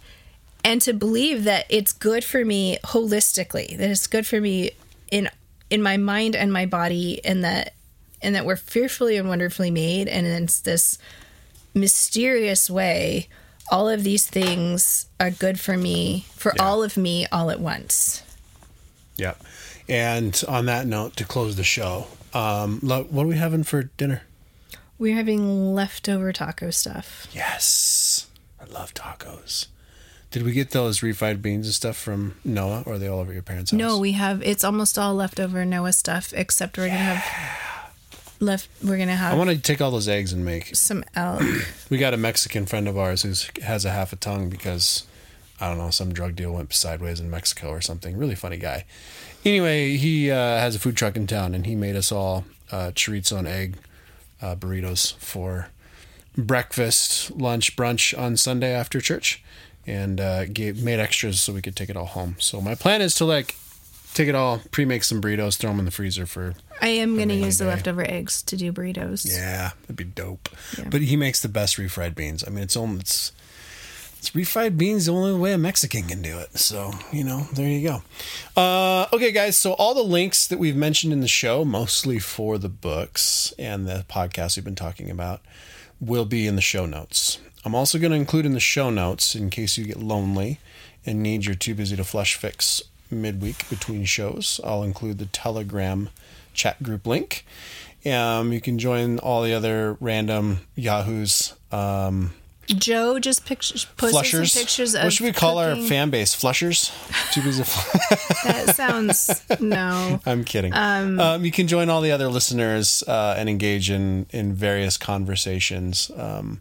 and to believe that it's good for me holistically, that it's good for me in in my mind and my body and that and that we're fearfully and wonderfully made and it's this mysterious way all of these things are good for me, for yeah. all of me, all at once. Yeah. And on that note, to close the show, um, what are we having for dinner? We're having leftover taco stuff. Yes. I love tacos. Did we get those refried beans and stuff from Noah, or are they all over your parents' house? No, we have. It's almost all leftover Noah stuff, except we're gonna have left. We're gonna have. I want to take all those eggs and make some elk. we got a Mexican friend of ours who has a half a tongue because I don't know some drug deal went sideways in Mexico or something. Really funny guy. Anyway, he uh, has a food truck in town, and he made us all uh, chorizo and egg uh, burritos for breakfast, lunch, brunch on Sunday after church, and uh, gave made extras so we could take it all home. So my plan is to like take it all, pre-make some burritos, throw them in the freezer for. I am going to use day. the leftover eggs to do burritos. Yeah, that'd be dope. Yeah. But he makes the best refried beans. I mean, it's only it's it's refried beans the only way a Mexican can do it. So you know, there you go. Uh, okay, guys. So all the links that we've mentioned in the show, mostly for the books and the podcast we've been talking about, will be in the show notes. I'm also going to include in the show notes in case you get lonely and need your too busy to flush fix midweek between shows. I'll include the Telegram chat group link. Um, you can join all the other random Yahoos. Um, Joe just pictures some pictures of. What should we call cooking. our fan base? Flushers. Too busy. that sounds no. I'm kidding. Um, um, you can join all the other listeners uh, and engage in in various conversations um,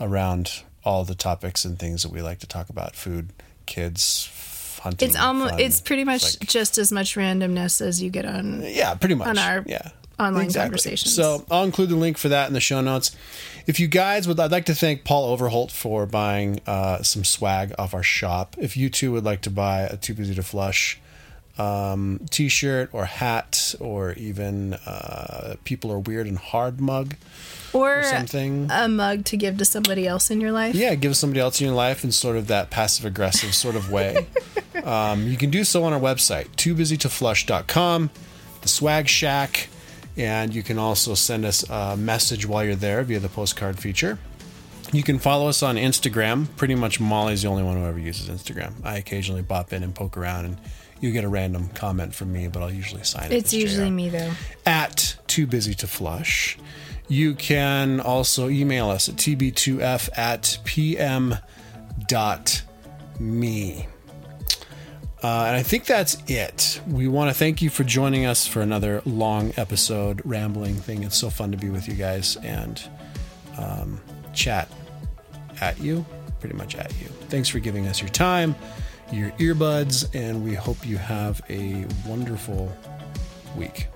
around all the topics and things that we like to talk about: food, kids, hunting. It's almost it's pretty much like, just as much randomness as you get on yeah, pretty much on our yeah online exactly. conversations. So I'll include the link for that in the show notes. If you guys would, I'd like to thank Paul Overholt for buying uh, some swag off our shop. If you too would like to buy a Too Busy to Flush um, t-shirt or hat or even uh, people are weird and hard mug or, or, something a mug to give to somebody else in your life yeah give somebody else in your life in sort of that passive aggressive sort of way um, you can do so on our website toobusytoflush.com the swag shack and you can also send us a message while you're there via the postcard feature you can follow us on Instagram. Pretty much Molly's the only one who ever uses Instagram. I occasionally bop in and poke around and you get a random comment from me, but I'll usually sign it. It's usually JR. me though. At too busy to flush. You can also email us at tb2f at pm dot me. Uh, and I think that's it. We want to thank you for joining us for another long episode, rambling thing. It's so fun to be with you guys and um, chat at you, pretty much at you. Thanks for giving us your time your earbuds, and we hope you have a wonderful week.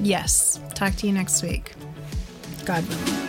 Yes. Talk to you next week. God willing.